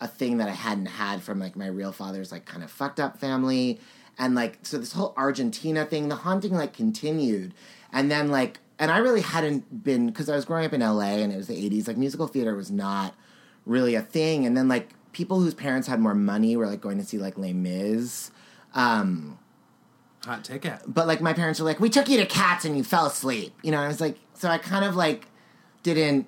a thing that I hadn't had from like my real father's like kind of fucked up family and like so this whole Argentina thing the haunting like continued and then like and I really hadn't been because I was growing up in LA and it was the 80s like musical theater was not really a thing and then like people whose parents had more money were like going to see like Les Mis um Hot ticket. but like my parents were like, "We took you to Cats and you fell asleep," you know. And I was like, so I kind of like didn't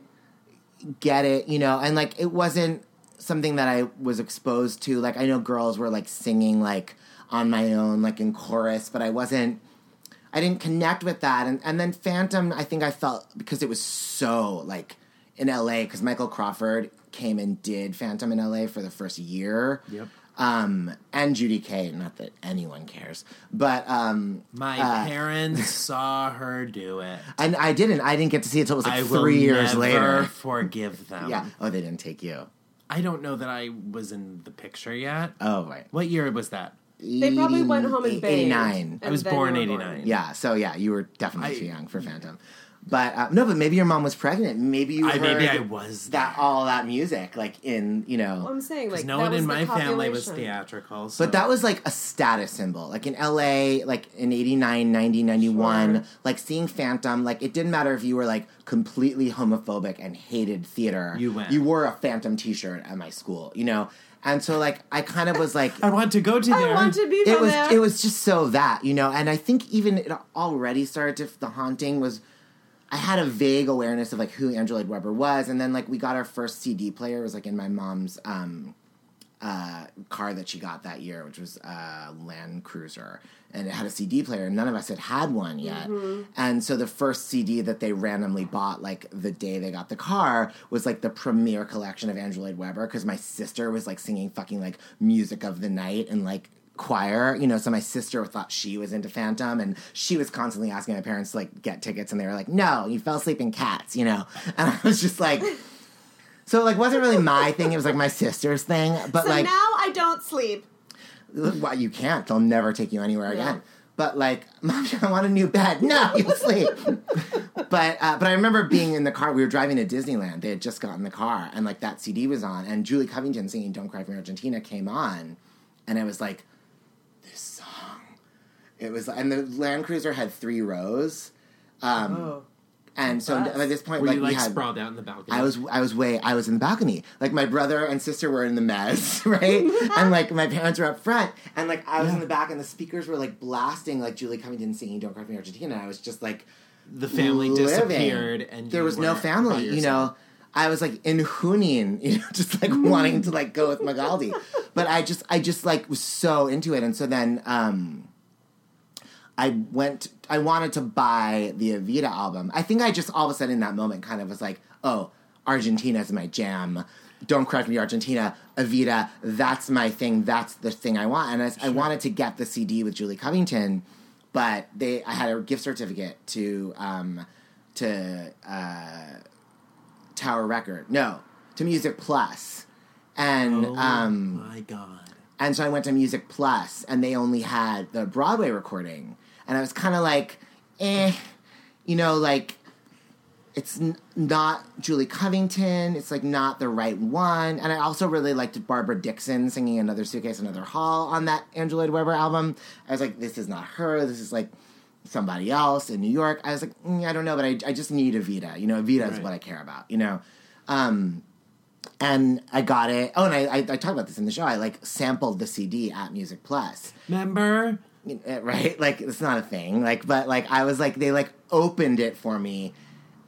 get it, you know, and like it wasn't something that I was exposed to. Like I know girls were like singing like on my own, like in chorus, but I wasn't. I didn't connect with that, and and then Phantom, I think I felt because it was so like in L.A. because Michael Crawford came and did Phantom in L.A. for the first year. Yep. Um, and Judy Kaye, not that anyone cares, but um, My uh, parents saw her do it. and I didn't. I didn't get to see it until it was like I will three years never later. forgive them. Yeah. Oh, they didn't take you. I don't know that I was in the picture yet. Oh, right. What year was that? They probably went home and bathed. 89. I was and then born you were 89. Yeah. So yeah, you were definitely I- too young for Phantom. But uh, no, but maybe your mom was pregnant. Maybe you I- heard maybe I was that all that music like in you know. Well, I'm saying like no that one was in the my family was theatrical. So. But that was like a status symbol. Like in LA, like in 89, 90, 91, Sure. like seeing Phantom, like it didn't matter if you were like completely homophobic and hated theater. You went. You wore a Phantom t shirt at my school, you know? And so like I kind of was like I want to go to there. I want to be it was there. it was just so that, you know, and I think even it already started to the haunting was I had a vague awareness of like who Andrew Lloyd Webber was, and then like we got our first CD player. It was like in my mom's um, uh, car that she got that year, which was a Land Cruiser, and it had a CD player. and None of us had had one yet, and so the first CD that they randomly bought, like the day they got the car, was like the premiere collection of Andrew Lloyd Webber because my sister was like singing fucking like music of the night and like choir, you know, so my sister thought she was into Phantom and she was constantly asking my parents to like get tickets and they were like, No, you fell asleep in cats, you know? And I was just like So like wasn't really my thing, it was like my sister's thing. But So like now I don't sleep. well, you can't. They'll never take you anywhere again. But like, mom, I want a new bed. No, you sleep. but uh, but I remember being in the car. We were driving to Disneyland. They had just gotten the car, and like that CD was on, and Julie Covington singing "Don't Cry for Argentina" came on, and I was like. It was, and the Land Cruiser had three rows. Um, Oh. And so That's- at this point, Were like, you we like had, sprawled out in the balcony? I was I was way I was in the balcony. Like my brother and sister were in the mess, right? and like my parents were up front, and like I was in the back, and the speakers were like blasting like Julie Covington singing "Don't Cry for Me, Argentina." And I was just like, The family living. disappeared and there you was no family. You know, I was like in Junín, you know, just like wanting to like go with Magaldi, but I just I just like was so into it, and so then. um I went. I wanted to buy the Evita album. I think I just all of a sudden in that moment kind of was like, "Oh, Argentina is my jam. Don't correct me, Argentina. Evita, that's my thing. That's the thing I want." And I, I wanted to get the CD with Julie Covington, but they. I had a gift certificate to um, to uh, Tower Record. No, to Music Plus. Plus, and Oh um, my god. and so I went to Music Plus, and they only had the Broadway recording, and I was kind of like, eh, you know, like it's n- not Julie Covington. It's like not the right one. And I also really liked Barbara Dickson singing "Another Suitcase, Another Hall" on that Angela Lloyd Webber album. I was like, this is not her. This is like somebody else in New York. I was like, mm, I don't know, but I, I just need Evita. You know, Evita is what I care about. You know. Um, and I got it. Oh, and I, I, I talked about this in the show. I like sampled the CD at Music Plus. Remember? Right? Like it's not a thing. Like, but like I was like they like opened it for me,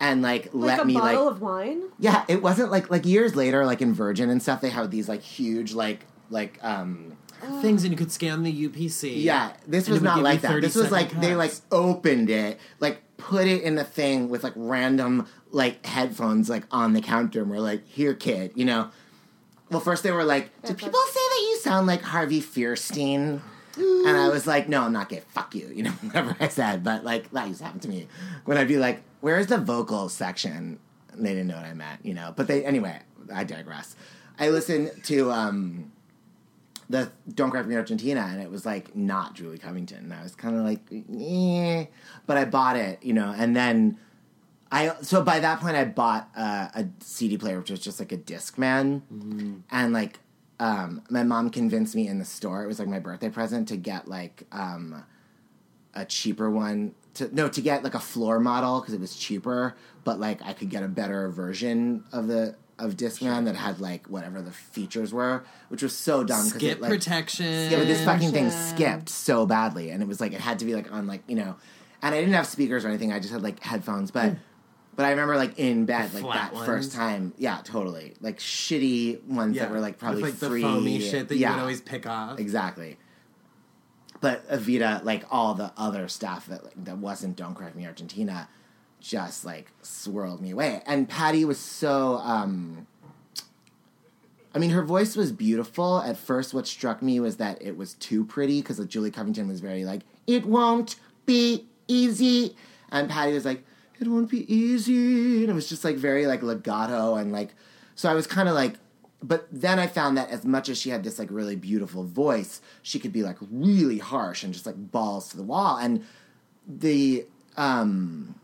and like, let me, Like let a me bottle like of wine. yeah. It wasn't like like years later, like in Virgin and stuff. They had these like huge like like um Things and you could scan the UPC. yeah. This was not like that. This was second like they like opened it, like put it in a thing with like random like headphones like on the counter, and we're like, here, kid, you know. Well, first they were like, "Do people say that you sound like Harvey Fierstein?" And I was like, "No, I'm not gay. Fuck you," you know, whatever I said. But like that used to happen to me when I'd be like, "Where's the vocal section?" And they didn't know what I meant, you know. But they anyway. I digress. I listened to um, the "Don't Cry for Me, Argentina," and it was like not Julie Covington. And I was kind of like, eh. but I bought it, you know, and then. I so by that point I bought uh, a CD player which was just like a Discman, and like um, my mom convinced me in the store it was like my birthday present to get like um, a cheaper one to no to get like a floor model because it was cheaper, but like I could get a better version of the of Discman that had like whatever the features were, which was so dumb. 'cause Skip it, like, protection. yeah, but this fucking thing skipped so badly, and it was like it had to be like on like you know, and I didn't have speakers or anything. I just had like headphones, but. But I remember like in bed, like Flat that ones? first time, yeah, totally, like shitty ones that were like probably with, like, the free, foamy shit that you would always pick off. Exactly. But Evita, like all the other stuff that like, that wasn't "Don't Cry for Me, Argentina," just like swirled me away. And Patti was so. um I mean, her voice was beautiful. At first, what struck me was that it was too pretty because Julie Covington was very like, "It won't be easy," and Patti was like, "It won't be easy," and it was just like very like legato and like. So I was kind of like, but then I found that as much as she had this like really beautiful voice, she could be like really harsh and just like balls to the wall. And the um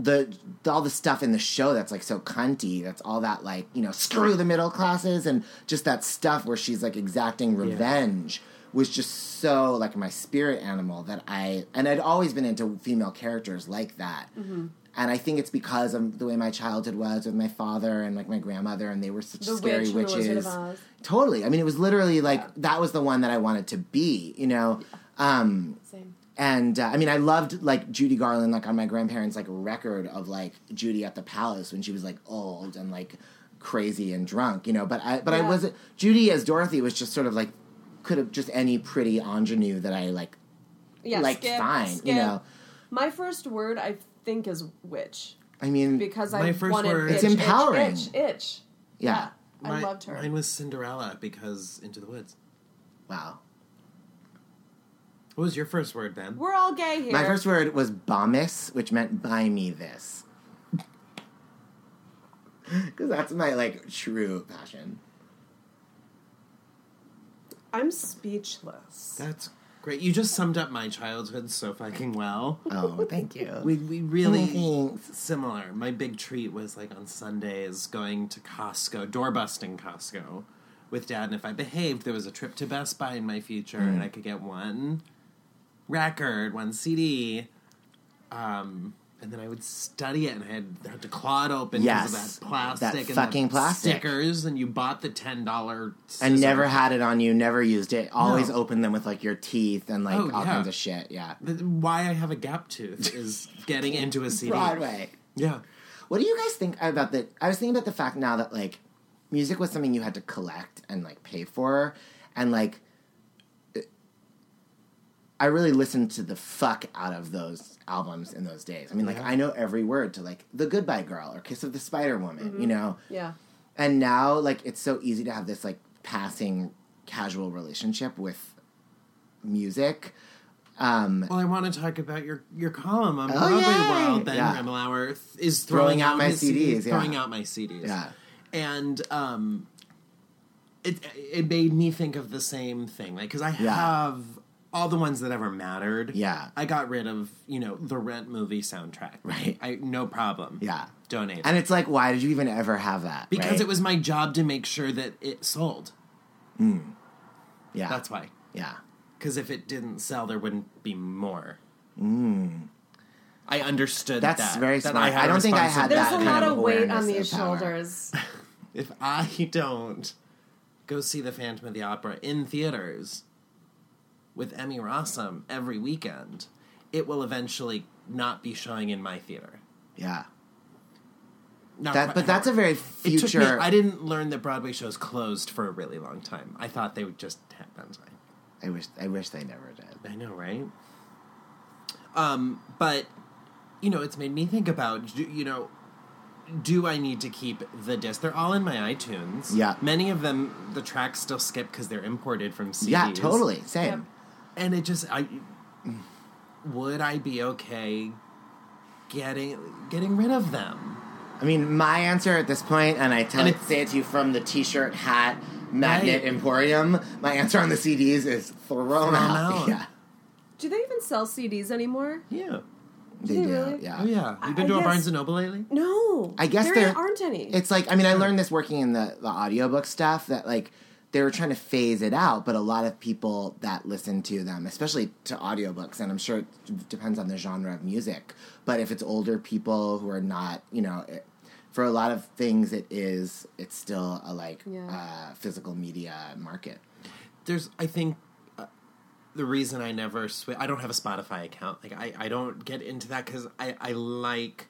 the all the stuff in the show that's like so cunty, that's all that like, you know, screw the middle classes and just that stuff where she's like exacting revenge was just so like my spirit animal that I and I'd always been into female characters like that. Mhm. And I think it's because of the way my childhood was with my father and like my grandmother, and they were such The scary witch from The of witches. Totally. I mean, it was literally like that was the one that I wanted to be. You know. Um, Same. and uh, I mean, I loved like Judy Garland, like on my grandparents' like record of like Judy at the Palace when she was like old and like crazy and drunk, you know. But I, but I wasn't. Judy as Dorothy was just sort of like could have just any pretty ingenue that I like Yeah, liked skip, fine, skip. you know. My first word I think is witch I mean, because My I first wanted word- itch, It's empowering. Itch, itch, itch. yeah. I My- loved her. Mine was Cinderella because Into the Woods. Wow. What was your first word, Ben? We're all gay here. My first word was bombus, which meant buy me this. Because that's my like true passion. I'm speechless. That's Great. You just summed up my childhood so fucking well. Oh, thank you. We we really Thanks. similar. My big treat was like on Sundays going to Costco, door busting Costco with dad and if I behaved there was a trip to Best Buy in my future Mm. and I could get one record, one CD. Um and then I would study it and I had, had to claw it open because Yes. of that plastic That and fucking plastic. stickers and you bought the ten dollar And never had it on you, never used it. Always No. opened them with like your teeth and like Oh, all yeah. kinds of shit. Yeah. Why I have a gap tooth is getting into a CD. Broadway. Yeah. What do you guys think about the? I was thinking about the fact now that like music was something you had to collect and like pay for, and like I really listened to the fuck out of those albums in those days. I mean, like Yeah. I know every word to like "The Goodbye Girl" or "Kiss of the Spider Woman," you Mhm. know. Yeah. And now, like, it's so easy to have this like passing casual relationship with music. Um, Well, I want to talk about your your column on Oh, Broadway yay! World. Ben Yeah. Rimalower th- is Throwing throwing, out my his CDs, yeah. throwing out my CDs. Yeah. and um, it it made me think of the same thing, like because I Yeah. have all the ones that ever mattered. Yeah. I got rid of you know the Rent movie soundtrack. Right. I no problem. Yeah. donate. and it's like, why did you even ever have that? because right? it was my job to make sure that it sold. Mm. Yeah. That's why. Yeah. Because if it didn't sell, there wouldn't be more. Mm. I understood that That's that. very that smart. I, I a don't think I had There's that a kind lot of of weight on these shoulders. If I don't go see the Phantom of the Opera in theaters with Emmy Rossum every weekend, it will eventually not be showing in my theater. Yeah. Not That- quite- but that's a very It took me- future- I didn't learn that Broadway shows closed for a really long time. I thought they would just happen. I wish. I wish they never did. I know, right? Um, but you know, it's made me think about do- you know, do I need to keep the disc? They're all in my iTunes. Yeah. many of them the tracks still skip because they're imported from CDs. Yeah, totally. Same. And it just I would I be okay getting getting rid of them? I mean, my answer at this point, and I tell And it, say it to you from the T-shirt, hat, magnet Right. emporium. My answer on the CDs is thrown, Thrown out. out. Yeah, Do they even sell CDs anymore? Yeah. they they do. really? Yeah. Oh yeah. You've been I to a Barnes and Noble lately? No. I guess there there aren't any. It's like I mean, I learned this working in the the audiobook stuff that like they were trying to phase it out, but a lot of people that listen to them, especially to audiobooks, and I'm sure it depends on the genre of music, but if it's older people who are not, you know, it, for a lot of things, it is it's still a like Yeah. uh, physical media market. there's I think uh, the reason I never switch I don't have a Spotify account. Like I, I don't get into that because I, I like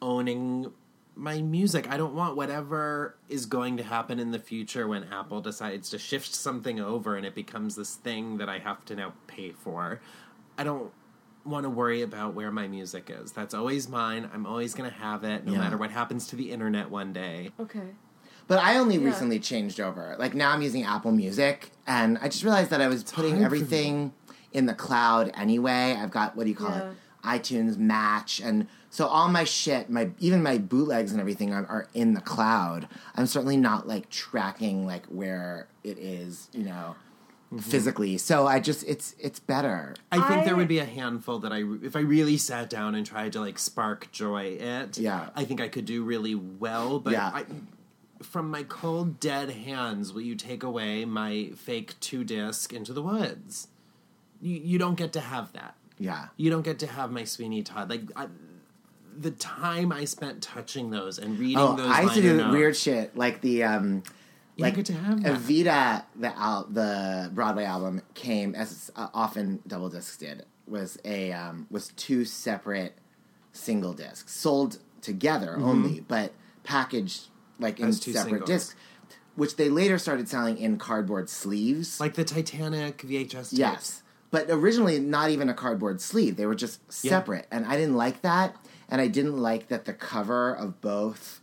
owning my music. I don't want whatever is going to happen in the future when Apple decides to shift something over and it becomes this thing that I have to now pay for. I don't want to worry about where my music is. That's always mine. I'm always going to have it no Yeah. matter what happens to the internet one day. okay. But I only Yeah. recently changed over. Like now I'm using Apple Music, and I just realized that I was putting everything in the cloud anyway. I've got what do you call it? iTunes Match, and so all my shit, my even my bootlegs and everything are, are in the cloud. I'm certainly not like tracking like where it is, you know, mm-hmm. physically. So I just it's it's better. I think there would be a handful that I, if I really sat down and tried to like spark joy it. Yeah. I think I could do really well. But Yeah. I, from my cold dead hands, will you take away my fake two disc into the woods? You you don't get to have that. Yeah. You don't get to have my Sweeney Todd. Like I, the time I spent touching those and reading Oh, those. I used to do notes- weird shit like the um You like get to have that. Evita, the al- the Broadway album came as uh, often double discs did was a um, was two separate single discs sold together Mhm. only, but packaged like in two separate singles. discs, which they later started selling in cardboard sleeves. like the Titanic VHS. Tapes. Yes. But originally, not even a cardboard sleeve. They were just Yeah. separate. And I didn't like that. And I didn't like that the cover of both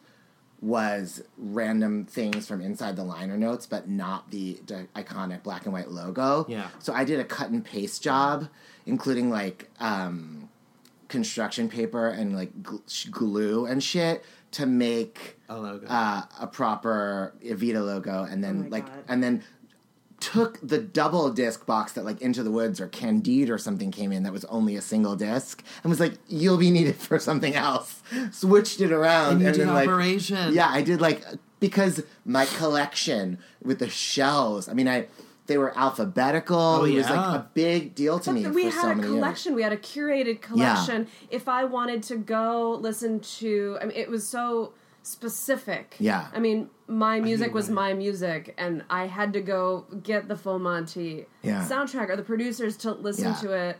was random things from inside the liner notes, but not the, the iconic black and white logo. Yeah. So I did a cut and paste job, including like um, construction paper and like glue and shit to make A logo. uh, a proper Evita logo, and then my like God. and then took the double disc box that like Into the Woods or Candide or something came in that was only a single disc and was like, "You'll be needed for something else." Switched it around And you did then like yeah, I did like because my collection with the shells. I mean, I they were alphabetical. Oh, it was like a big deal to me we for had so a many years. collection. We had a curated collection. If I wanted to go listen to, I mean, it was so specific. Yeah. I mean, my music was my music, and I had to go get the Full Monty Yeah. soundtrack or the producers to listen Yeah. to it.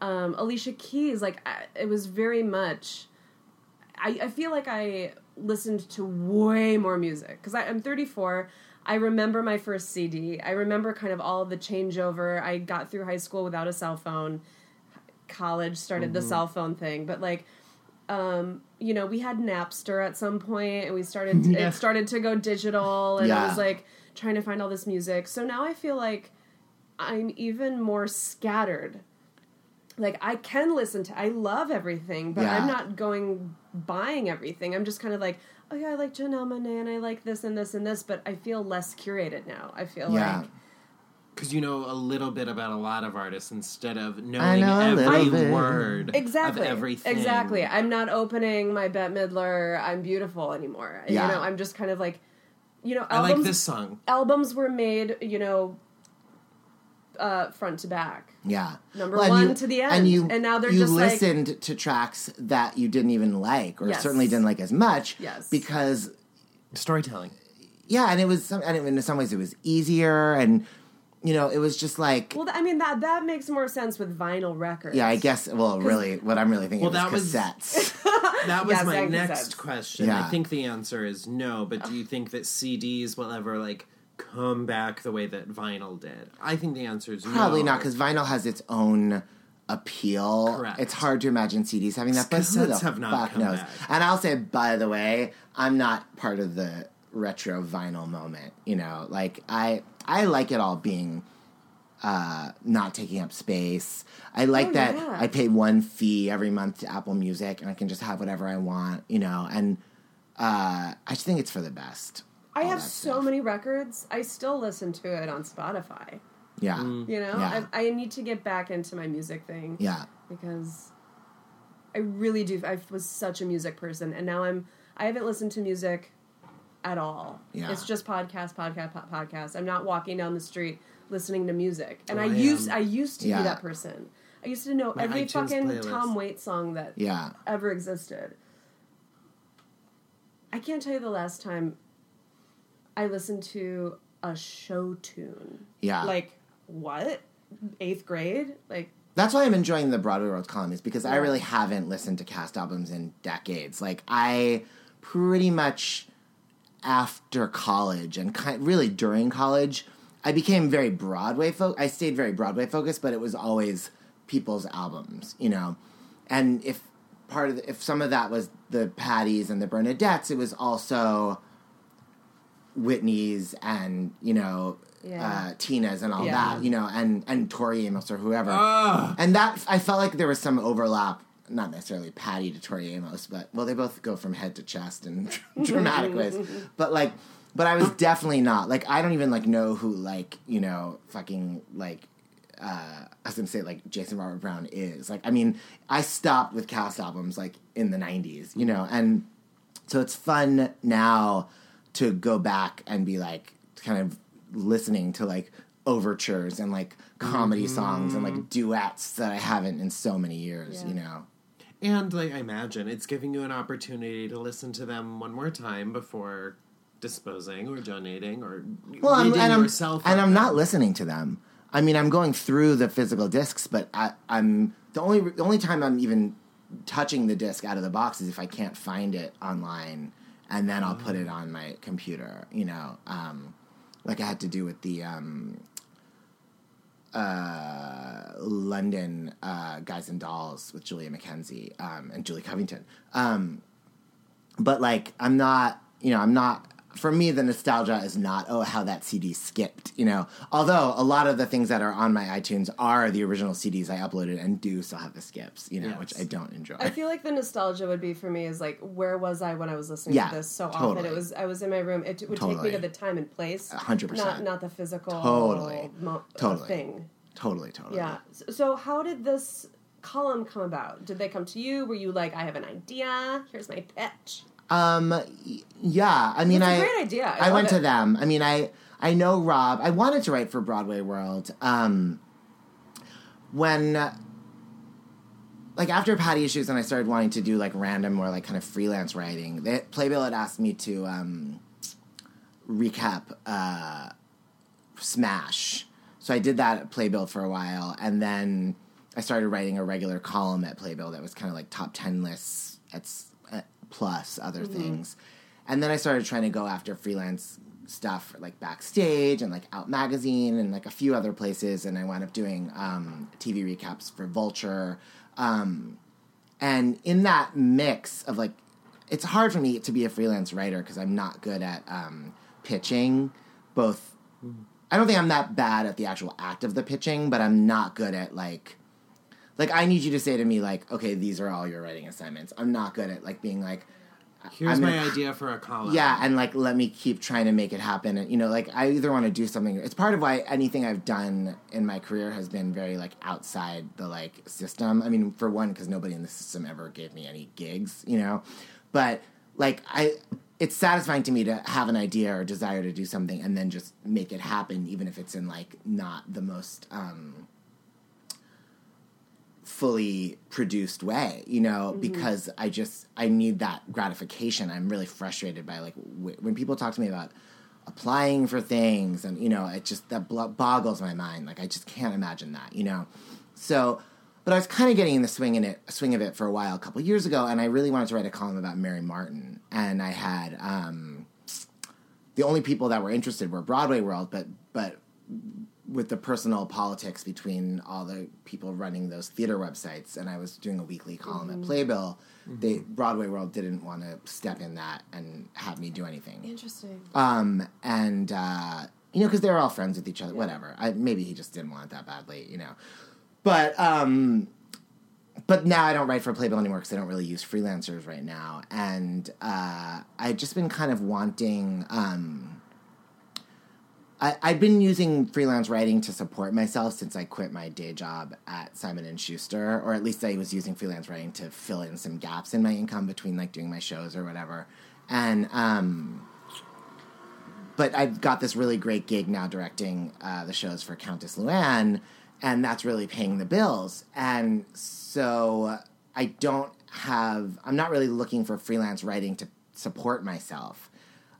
Um, Alicia Keys, like I, it was very much. I, I feel like I listened to way more music because I'm 34. I remember my first CD. I remember kind of all of the changeover. I got through high school without a cell phone. College started the Mhm. cell phone thing, but like, um, you know, we had Napster at some point, and we started. Yeah. It started to go digital, and I was like trying to find all this music. So now I feel like I'm even more scattered. Like I can listen to, I love everything, but Yeah. I'm not going buying everything. I'm just kind of like, oh yeah, I like Janelle Monáe and I like this and this and this, but I feel less curated now. I feel Yeah. like Because you know a little bit about a lot of artists instead of knowing know every word exactly, of everything. exactly. I'm not opening my Bette Midler. I'm beautiful anymore. Yeah. You know, I'm just kind of like, you know, I like albums, this song. Albums were made, you know, uh, front to back. Yeah. Number Well, and one you- to the end, And you and now they're you just like- listened to tracks that you didn't even like, or Yes. certainly didn't like as much. Yes. Because storytelling. Yeah, and it was some, and in some ways it was easier, and you know it was just like Well, I mean that that makes more sense with vinyl records. yeah, I guess. Well, really, what I'm really thinking Well, that was was- cassettes. That was Yes, my and next cassettes. question. Yeah. I think the answer is no, but do you think that CDs will ever like come back the way that vinyl did? I think the answer is Probably no. not because vinyl has its own appeal. Correct. It's hard to imagine CDs having that, but who the Cassettes have not fuck come knows? back. And I'll say, by the way, I'm not part of the retro vinyl moment. You know, like I I like it all being uh, not taking up space. I like Oh, that yeah. I pay one fee every month to Apple Music and I can just have whatever I want. You know, and uh, I just think it's for the best. I have so many records. I still listen to it on Spotify. Yeah. You know, Yeah. I, I need to get back into my music thing. Yeah. Because I really do. I was such a music person, and now I'm. I haven't listened to music at all. Yeah. It's just podcast, podcast, po- podcast. I'm not walking down the street listening to music, and Oh, I I used. I used to Yeah. be that person. I used to know My every iTunes fucking playlist. Tom Waits song that Yeah. ever existed. I can't tell you the last time I listened to a show tune. Yeah. Like what? Eighth grade? Like That's why I'm enjoying the Broadway World column is because I really haven't listened to cast albums in decades. Like I pretty much after college and kind really during college, I became very Broadway fo- I stayed very Broadway focused, but it was always people's albums, you know. And if part of the, if some of that was the Pattis and the Bernadettes, it was also Whitney's and you know Yeah. uh, Tina's and all Yeah. that, you know, and and Tori Amos or whoever. Ugh. And that I felt like there was some overlap. Not necessarily Patti to Tori Amos, but well, they both go from head to chest in dramatic ways. But like, but I was definitely not like I don't even like know who like you know fucking like uh, I was gonna say like Jason Robert Brown is. Like, I mean, I stopped with cast albums like in the '90s, you know, and so it's fun now to go back and be like kind of listening to like overtures and like comedy songs and like duets that I haven't in so many years, you know. And like I imagine it's giving you an opportunity to listen to them one more time before disposing or donating or Well, I'm, and I'm yourself. and. I'm not listening to them. I mean, I'm going through the physical discs, but I, I'm the only the only time I'm even touching the disc out of the box is if I can't find it online, and then I'll put it on my computer. You know, um, like I had to do with the um, uh, London uh, Guys and Dolls with Julia McKenzie um, and Julie Covington. Um, but like, I'm not, you know, I'm not. For me, the nostalgia is not oh how that CD skipped, you know. Although a lot of the things that are on my iTunes are the original CDs I uploaded and do still have the skips, you know, Yes. which I don't enjoy. I feel like the nostalgia would be for me is like where was I when I was listening Yeah, to this so often? It was I was in my room. It would take me to the time and place, hundred not percent. not the physical Totally. mo- Totally. thing. Totally, totally. Yeah. So how did this column come about? Did they come to you? Were you like, I have an idea. Here's my pitch. Um, yeah. I mean, It's I great idea. I I, went it. to them. I mean, I I know Rob. I wanted to write for Broadway World. Um, when like after Patti issues, and I started wanting to do like random, or like kind of freelance writing. They, Playbill had asked me to um, recap uh, Smash, so I did that at Playbill for a while, and then I started writing a regular column at Playbill that was kind of like top ten lists at, s- at plus other Mhm. things, and then I started trying to go after freelance stuff like backstage and like Out Magazine and like a few other places, and I wound up doing um, TV recaps for Vulture, um, and in that mix of like, it's hard for me to be a freelance writer because I'm not good at um, pitching, both. I don't think I'm that bad at the actual act of the pitching, but I'm not good at like like I need you to say to me like, okay, these are all your writing assignments. I'm not good at like being like Here's I'm my gonna- idea for a column. Yeah, and like let me keep trying to make it happen. And you know, like I either want to do something. It's part of why anything I've done in my career has been very like outside the like system. I mean, for one, because nobody in the system ever gave me any gigs, you know. But like I, it's satisfying to me to have an idea or desire to do something and then just make it happen, even if it's in like not the most. um fully produced way, you know, Mhm. because I just I need that gratification. I'm really frustrated by like w- when people talk to me about applying for things and you know, it just that boggles my mind. Like I just can't imagine that, you know. So, but I was kind of getting in the swing in it swing of it for a while a couple years ago and I really wanted to write a column about Mary Martin and I had um the only people that were interested were Broadway World, but but with the personal politics between all the people running those theater websites, and I was doing a weekly column Mhm. at Playbill. They Broadway World didn't want to step in that and have me do anything. Interesting. Um, and uh, you know, because they were all friends with each other. Whatever. I, maybe he just didn't want it that badly, you know. But um, but now I don't write for Playbill anymore because they don't really use freelancers right now. And uh, I've just been kind of wanting. Um, I, I've been using freelance writing to support myself since I quit my day job at Simon and Schuster, or at least I was using freelance writing to fill in some gaps in my income between like doing my shows or whatever. And um, but I've got this really great gig now directing uh, the shows for Countess Luann, and that's really paying the bills. And so I don't have, I'm not really looking for freelance writing to support myself.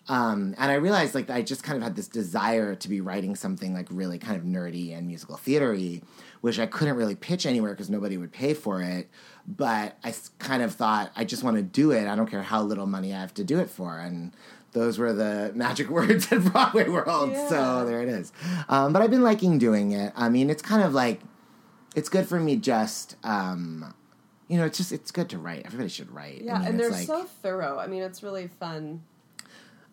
Um, and I realized like I just kind of had this desire to be writing something like really kind of nerdy and musical theatery, which I couldn't really pitch anywhere because nobody would pay for it. But I kind of thought I just want to do it. I don't care how little money I have to do it for. And those were the magic words in Broadway World. Yeah. So there it is. Um, but I've been liking doing it. I mean, it's kind of like it's good for me. Just um, you know, it's just it's good to write. Everybody should write. Yeah, I mean, and they're like, so thorough. I mean, it's really fun.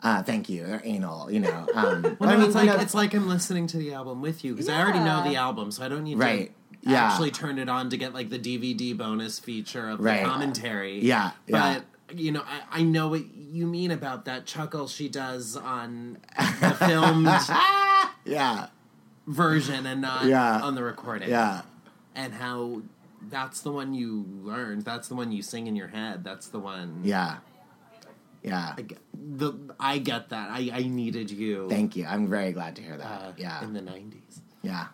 Uh, thank you. They're anal, you know. Um, Well, no, I mean, it's like know, it's like I'm listening to the album with you because I already know the album, so I don't need Right. to Yeah. actually turn it on to get like the DVD bonus feature of Right. the commentary. Yeah, yeah. But you know, I, I know what you mean about that chuckle she does on the filmed yeah version and not Yeah. on the recording. Yeah. and how that's the one you learned. That's the one you sing in your head. That's the one. yeah, yeah. The, I get that. I, I needed you. Thank you. I'm very glad to hear that. Uh, yeah, in the '90s. yeah,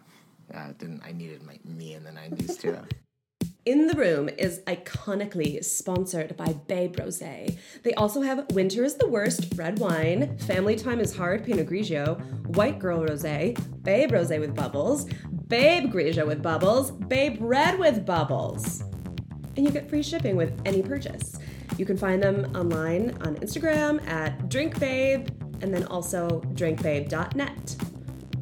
yeah. it Didn't I needed my me in the '90s too? In the Room is iconically sponsored by Babe Rosé. They also have Winter is the Worst red wine, Family Time is Hard Pinot Grigio, White Girl Rosé, Babe Rosé with bubbles, Babe Grigio with bubbles, Babe Red with bubbles. And you get free shipping with any purchase. You can find them online on Instagram at drinkbabe and then also drinkbabe.net.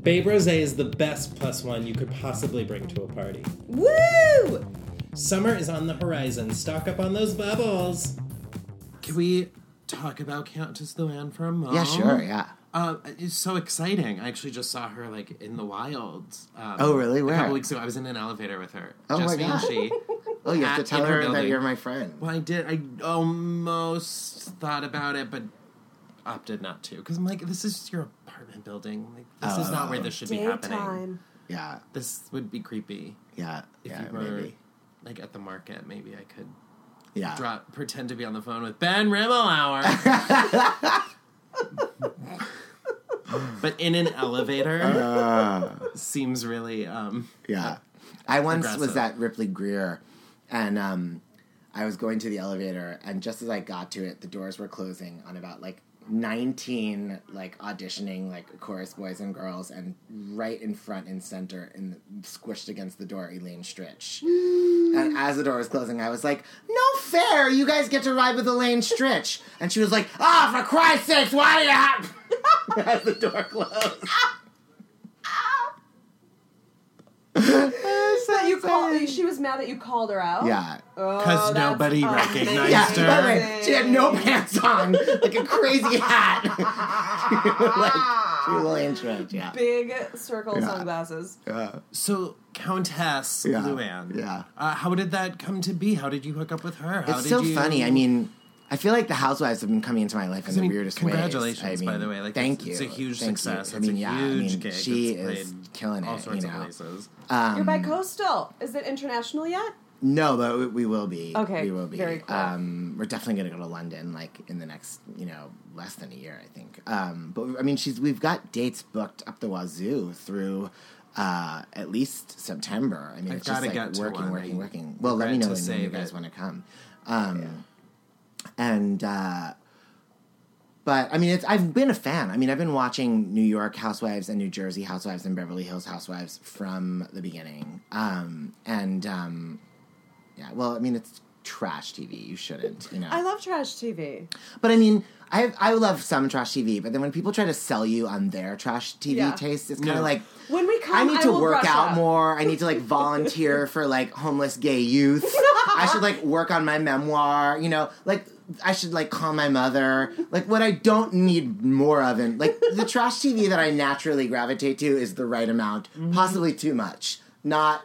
Babe Rosé is the best plus one you could possibly bring to a party. Woo! Summer is on the horizon. Stock up on those bubbles. Can we talk about Countess Luann for a moment? Yeah, sure, yeah. Uh, it's so exciting. I actually just saw her like in the wilds. Um, Oh, really? A couple weeks ago, I was in an elevator with her. Oh, just my me and she. Oh, you have to tell in her that building. you're my friend. Well, I did. I almost thought about it, but opted not to because I'm like, this is your apartment building. Like, this is not where this should be happening. Daytime. Yeah, This would be creepy. yeah, If yeah, you were maybe. like at the market, maybe I could Yeah. drop, pretend to be on the phone with Ben Rimalower. but in an elevator Uh. seems really um Yeah. I once was Aggressive. at Ripley Grier and um, I was going to the elevator and just as I got to it, the doors were closing on about like 19 like auditioning like chorus boys and girls and right in front and center and squished against the door Elaine Stritch. and as the door was closing, I was like, "No fair! You guys get to ride with Elaine Stritch." And she was like, "Ah, for Christ's sakes, why do you have?" as the door closed. That you called. She was mad that you called her out. Yeah. Oh, because that's nobody amazing. recognized Yeah, her. by the way, she had no pants on, like a crazy hat. like, she was Elaine Stritch, yeah. Big circle Yeah. sunglasses. Yeah. So Countess Yeah. Luann, Yeah. Uh, how did that come to be? How did you hook up with her? How It's did so you... funny. I mean, I feel like the housewives have been coming into my life in I the mean, weirdest way. congratulations, ways. I by the way. Like, thank it's- you. it's a huge Thank success. You. I It's mean, a yeah, I mean, gig. she is killing it. all sorts you of places. Um, You're by coastal. Is it international yet? No, but we- we will be. Okay, we will be. very cool. Um, we're definitely going to go to London, like in the next, you know, less than a year, I think. Um, but I mean, she's we've got dates booked up the wazoo through uh, at least September. I mean, I've it's just like get working, one. working, working. Well, let me know when you guys want to come. Um, And. Uh, but I mean, it's I've been a fan. I mean, I've been watching New York Housewives and New Jersey Housewives and Beverly Hills Housewives from the beginning. Um, and um, yeah, well, I mean, it's trash TV. You shouldn't, you know. I love trash TV. But I mean, I I love some trash TV, but then when people try to sell you on their trash TV Yeah. taste, it's kind of No. like When we come, I need to work out up. more. I need to like volunteer for like homeless gay youth. I should like work on my memoir. You know, like I should like call my mother. Like what I don't need more of, and like the trash TV that I naturally gravitate to is the right amount, possibly too much, not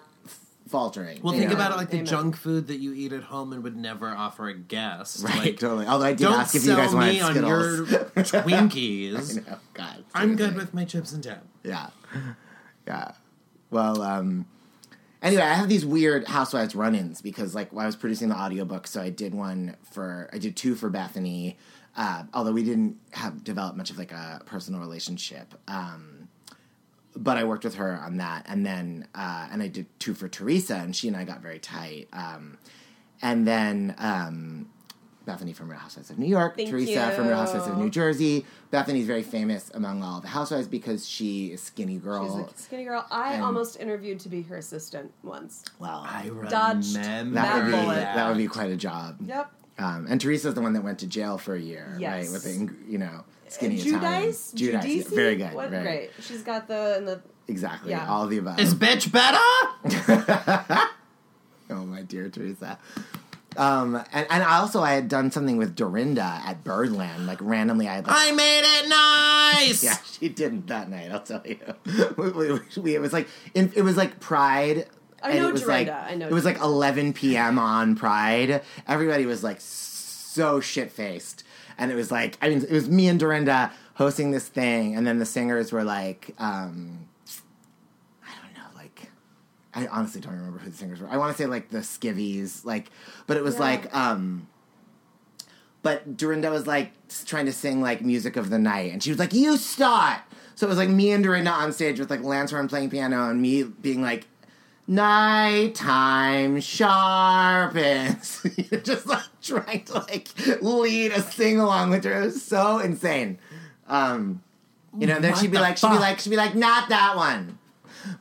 faltering. Well, think know? about it like the Amen. junk food that you eat at home and would never offer a guest. Right, Like, totally. Although I did don't ask if you sell guys wanted me on your Twinkies. I know, God, I'm good with my chips and dip. Yeah. Yeah. Well, um anyway, I have these weird housewives run-ins because like I was producing the audiobook, so I did one for I did two for Bethenny. Uh, although we didn't have developed much of like a personal relationship. Um but I worked with her on that and then uh and I did two for Teresa and she and I got very tight. Um and then um Bethenny from Real Housewives of New York, Thank Teresa from Real Housewives of. New Jersey. Bethenny's very famous among all the housewives because she is skinny girl. She's a skinny girl. I And- almost interviewed to be her assistant once. wow, I Dodged remember that would be bullet. that would be quite a job. Yep. Um, and Teresa's the one that went to jail for a year, Yes. right? With the you know skinny Italian. Giudice? Giudice, yeah, very good, What? very Great. She's got the and the. exactly Yeah. all of the above. Is bitch better? oh my dear Teresa. Um, and, and also I had done something with Dorinda at Birdland, like randomly I had like I made it nice. Yeah, she didn't that night. I'll tell you. we, we- we- it was like it was like Pride. I and know it was Dorinda. like I know it was like 11 p.m. on Pride. Everybody was like so shit faced, and it was like I mean it was me and Dorinda hosting this thing, and then the singers were like. um I don't know, like I honestly don't remember who the singers were. I want to say like the Skivvies, like, but it was Yeah. like, um, but Dorinda was like trying to sing like music of the night, and she was like, "You start." So it was like me and Dorinda on stage with like Lance Horne playing piano, and me being like, "Nighttime sharpens," just like trying to like lead a sing along with her. It was so insane. Um, you know, then she'd be the like, she'd be like, she'd be like, not that one.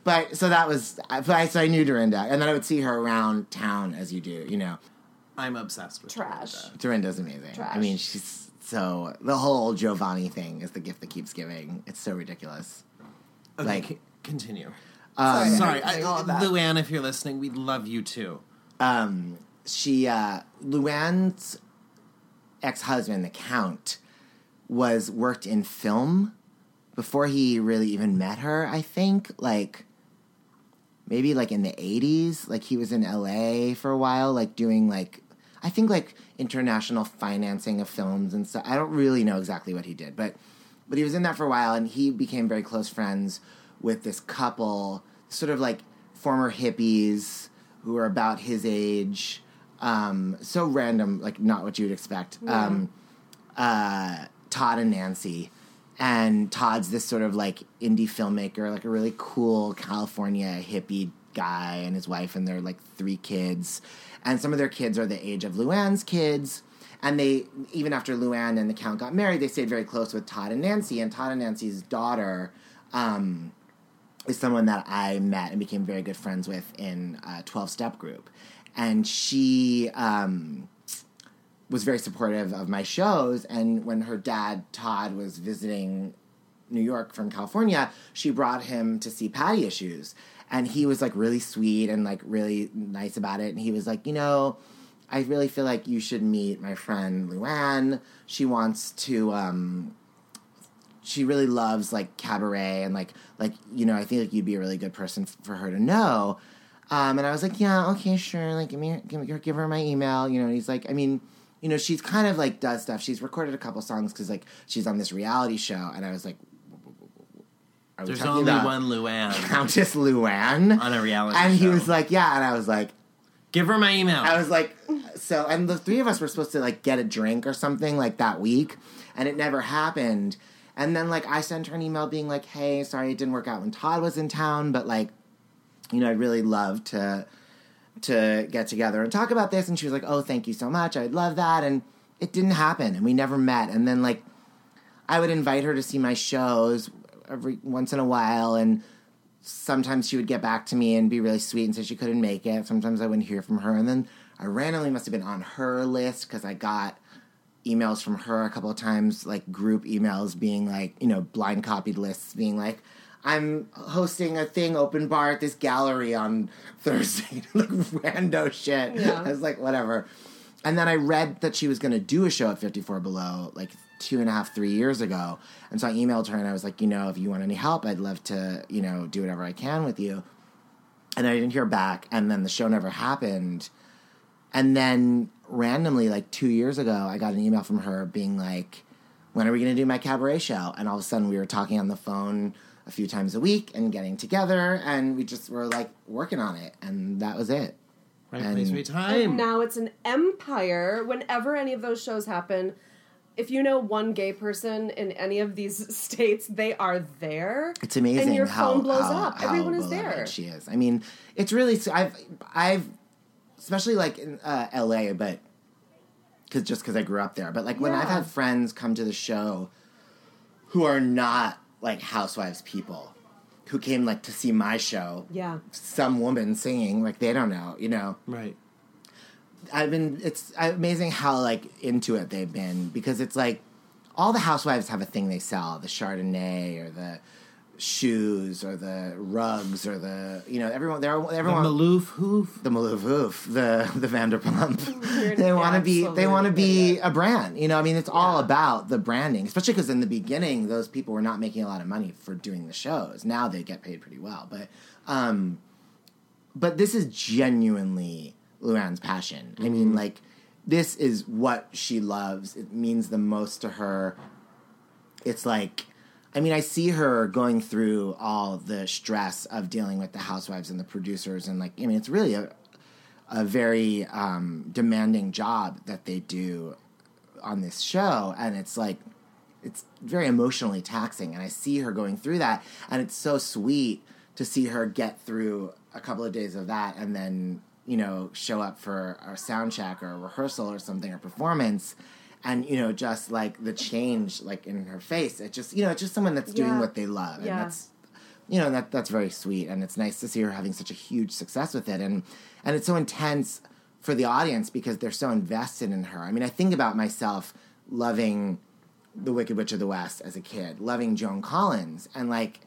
But so that was, I- but I, so I knew Dorinda, and then I would see her around town as you do, you know. I'm obsessed with Trash. Dorinda. Dorinda's amazing. I mean, she's so the whole Giovanni thing is the gift that keeps giving. It's so ridiculous. Okay, Like- c- continue. Um, Sorry, I'm I, all. Luann, if you're listening, we love you too. um, she uh, Luann's ex husband, the Count, was worked in film before he really even met her. I think like maybe like in the 80s like he was in la for a while like doing like i think like international financing of films and stuff i don't really know exactly what he did but but he was in that for a while and he became very close friends with this couple sort of like former hippies who were about his age um so random like not what you would expect Yeah. um uh todd and nancy and Todd's this sort of like indie filmmaker, like a really cool California hippie guy and his wife and their like three kids. And some of their kids are the age of Luann's kids. And they, even after Luann and the Count got married, they stayed very close with Todd and Nancy. And Todd and Nancy's daughter um, is someone that I met and became very good friends with in a 12 step group. And she, um, was very supportive of my shows. And when her dad, Todd, was visiting New York from California, she brought him to see Patti Issues. And he was like really sweet and like really nice about it. And he was like, you know, I really feel like you should meet my friend Luann. She wants to, um, she really loves like cabaret and like, like, you know, I think like you'd be a really good person f- for her to know. Um, and I was like, yeah, okay, sure. Like, give me, give me, give her my email. You know, and he's like, I mean, you know, she's kind of like does stuff. She's recorded a couple songs because like she's on this reality show, and I was like, There's only one Luann. Countess Luann on a reality show. and he was like, yeah, and I was like, give her my email. I was like, so, and the three of us were supposed to like get a drink or something like that week, and it never happened. And then like I sent her an email being like, hey, sorry it didn't work out when Todd was in town, but like, you know, I'd really love to to get together and talk about this. And she was like, oh, thank you so much, I'd love that. And it didn't happen, and we never met. And then like, I would invite her to see my shows every once in a while, and sometimes she would get back to me and be really sweet and say she couldn't make it. Sometimes I wouldn't hear from her, and then I randomly must have been on her list because I got emails from her a couple of times, like group emails, being like, you know, blind copied lists, being like. I'm hosting a thing open bar at this gallery on Thursday, like rando shit. Yeah. I was like, whatever. And then I read that she was going to do a show at 54 Below like two and a half, three years ago. And so I emailed her and I was like, you know, if you want any help, I'd love to, you know, do whatever I can with you. And I didn't hear back. And then the show never happened. And then randomly, like two years ago, I got an email from her being like, when are we going to do my cabaret show? And all of a sudden we were talking on the phone a few times a week and getting together. And we just were like working on it. And that was it. Right And- place, right And now it's an empire. Whenever any of those shows happen, if you know one gay person in any of these states, they are there. It's amazing And your how phone blows how- up. how Everyone is there. She is. I mean, it's really. I've I've especially like in uh, L.A., but because just because I grew up there. But like when I've had friends come to the show who are not like housewives people who came like to see my show. Yeah. Some woman singing like they don't know, you know. Right. I've been. It's amazing how like into it they've been because it's like all the housewives have a thing they sell: the Chardonnay or the shoes or the rugs or the you know everyone they're everyone Maloof hoof the Maloof hoof the the Vanderpump they want to be they want to be a brand you know I mean it's all about the branding especially because in the beginning those people were not making a lot of money for doing the shows now they get paid pretty well but um but this is genuinely Luann's passion. I mean, like, this is what she loves. It means the most to her. It's like, I mean, I see her going through all the stress of dealing with the housewives and the producers, and like, I mean, it's really a a very um, demanding job that they do on this show, and it's like it's very emotionally taxing and i see her going through that and it's so sweet to see her get through a couple of days of that and then you know show up for a sound check or a rehearsal or something or performance and you know just like the change like in her face it just you know it's just someone that's doing Yeah. what they love and Yeah. that's you know that that's very sweet and it's nice to see her having such a huge success with it and and it's so intense for the audience because they're so invested in her i mean i think about myself loving the wicked witch of the west as a kid loving joan collins and like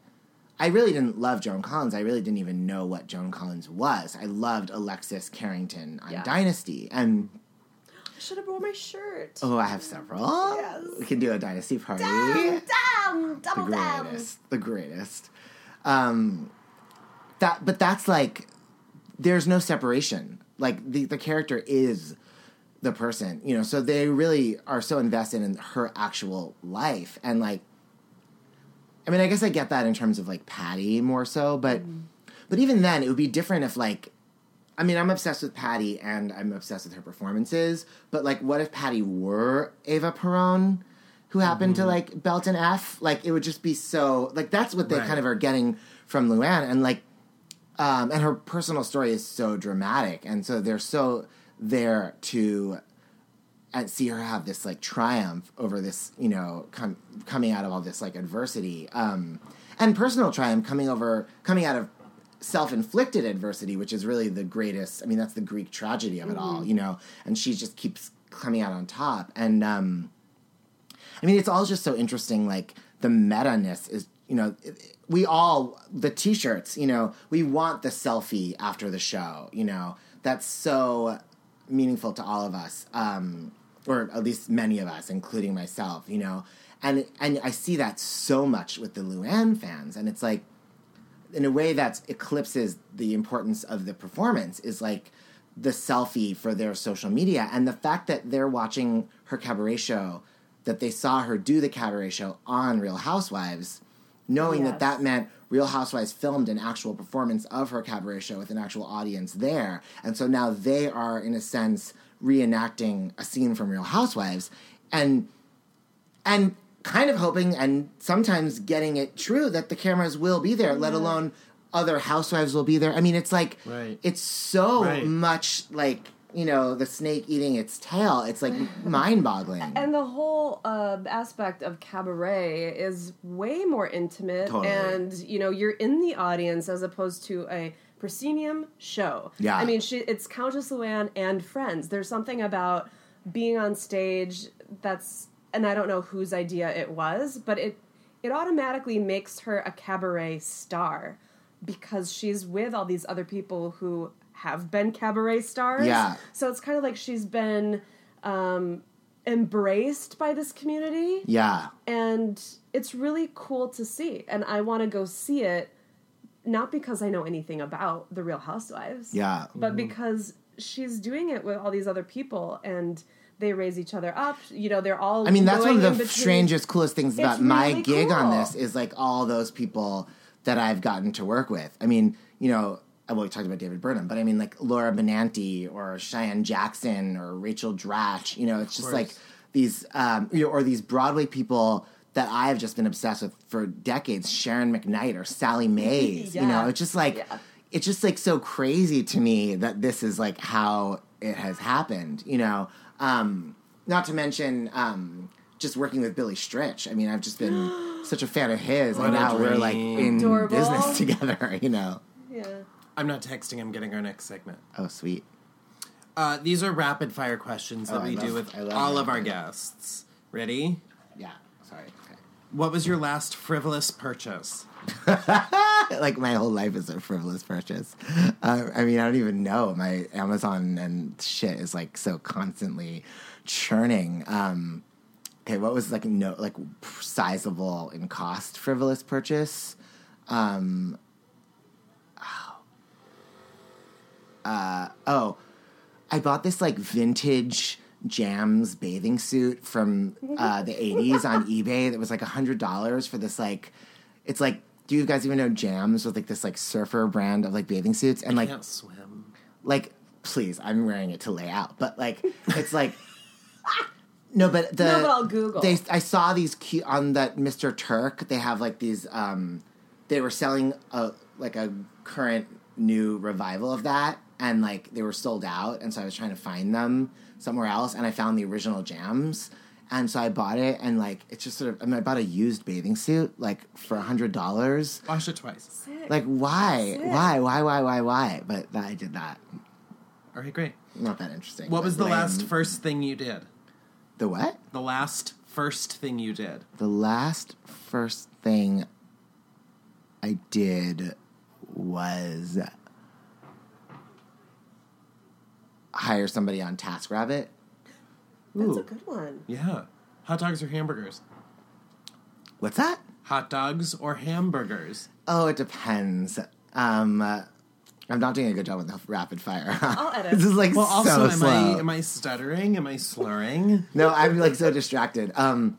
i really didn't love joan collins i really didn't even know what joan collins was i loved alexis carrington on Yeah. dynasty and Should have worn my shirt. Oh, I have several. Yes. We can do a dynasty party. Down, the double down. greatest. The greatest. Um, that, but that's like, there's no separation. Like the the character is the person, you know. So they really are so invested in her actual life, and like, I mean, I guess I get that in terms of like Patti more so, but but even then, it would be different if like. I mean, I'm obsessed with Patti and I'm obsessed with her performances, but like, what if Patti were Eva Perón, who happened to like belt an F? Like, it would just be so, like, that's what they Right. kind of are getting from Luann. And like, um, and her personal story is so dramatic. And so they're so there to and see her have this like triumph over this, you know, com- coming out of all this like adversity, um, and personal triumph coming over, coming out of self-inflicted adversity, which is really the greatest. I mean, that's the Greek tragedy of it all, Mhm. you know. And she just keeps coming out on top. And um, I mean, it's all just so interesting. Like the meta ness is, you know, we all the t-shirts. You know, we want the selfie after the show. You know, that's so meaningful to all of us, um, or at least many of us, including myself. You know, and and I see that so much with the Luann fans, and it's like in a way that eclipses the importance of the performance is like the selfie for their social media and the fact that they're watching her cabaret show that they saw her do the cabaret show on real housewives knowing that that meant real housewives filmed an actual performance of her cabaret show with an actual audience there. And so now they are in a sense reenacting a scene from real housewives. And and kind of hoping and sometimes getting it true that the cameras will be there, let alone other housewives will be there. I mean, it's like Right. it's so Right. much like you know the snake eating its tail. It's like mind-boggling. And the whole uh, aspect of cabaret is way more intimate, Totally. and you know you're in the audience as opposed to a proscenium show. Yeah. I mean, she, it's Countess Luann and friends. There's something about being on stage that's, and I don't know whose idea it was, but it it automatically makes her a cabaret star because she's with all these other people who have been cabaret stars. Yeah. So it's kind of like she's been um, embraced by this community. Yeah. And it's really cool to see. And I want to go see it, not because I know anything about the Real Housewives. Yeah. But Mhm. because she's doing it with all these other people and they raise each other up. You know, they're all. I mean, that's one of the strangest, coolest things It's about my really gig on this is like all those people that I've gotten to work with. I mean, you know, well, we talked about David Burnham, but I mean, like Laura Benanti or Cheyenne Jackson or Rachel Dratch. You know, it's just like these, um, you know, or these Broadway people that I've just been obsessed with for decades. Sharon McNight or Sally Mayes. You know, it's just like it's just like so crazy to me that this is like how it has happened. You know, um, not to mention um, just working with Billy Stritch. I mean, I've just been such a fan of his, What and now we're like in Adorable. business together. You know. Yeah. I'm not texting. I'm getting our next segment. Oh, sweet. Uh, these are rapid fire questions that Oh, I we do with I love all of our guests. Ready? Yeah. Sorry. Okay. What was your last frivolous purchase? like my whole life is a frivolous purchase. Uh, I mean, I don't even know. My Amazon and shit is like so constantly churning. Um, okay, what was like no like sizable in cost frivolous purchase? Um, oh. Uh, oh, I bought this like vintage Jams bathing suit from uh, the 80s on eBay that was like $100 for this like it's like do you guys even know Jams with like this like surfer brand of like bathing suits and like Can't swim. like please I'm wearing it to lay out but like it's like no but the No, but I'll Google. they I saw these cute on that Mr. Turk they have like these um they were selling a like a current new revival of that and like they were sold out and so I was trying to find them somewhere else and I found the original jams and so I bought it and like it's just sort of I mean I bought a used bathing suit like for a hundred dollars Wash it twice. like why Sick. why why why why why but I did that All right, great. not that interesting What was the lame. last first thing you did? the what The last first thing you did. the last first thing I did was hire somebody on TaskRabbit. That's Ooh. a good one. Yeah. Hot dogs or hamburgers? What's that? Hot dogs or hamburgers? Oh, it depends. Um, uh, I'm not doing a good job with the rapid fire. I'll edit. this is like well, also, so am slow. I am I stuttering? Am I slurring? no, I'm like so distracted. Um,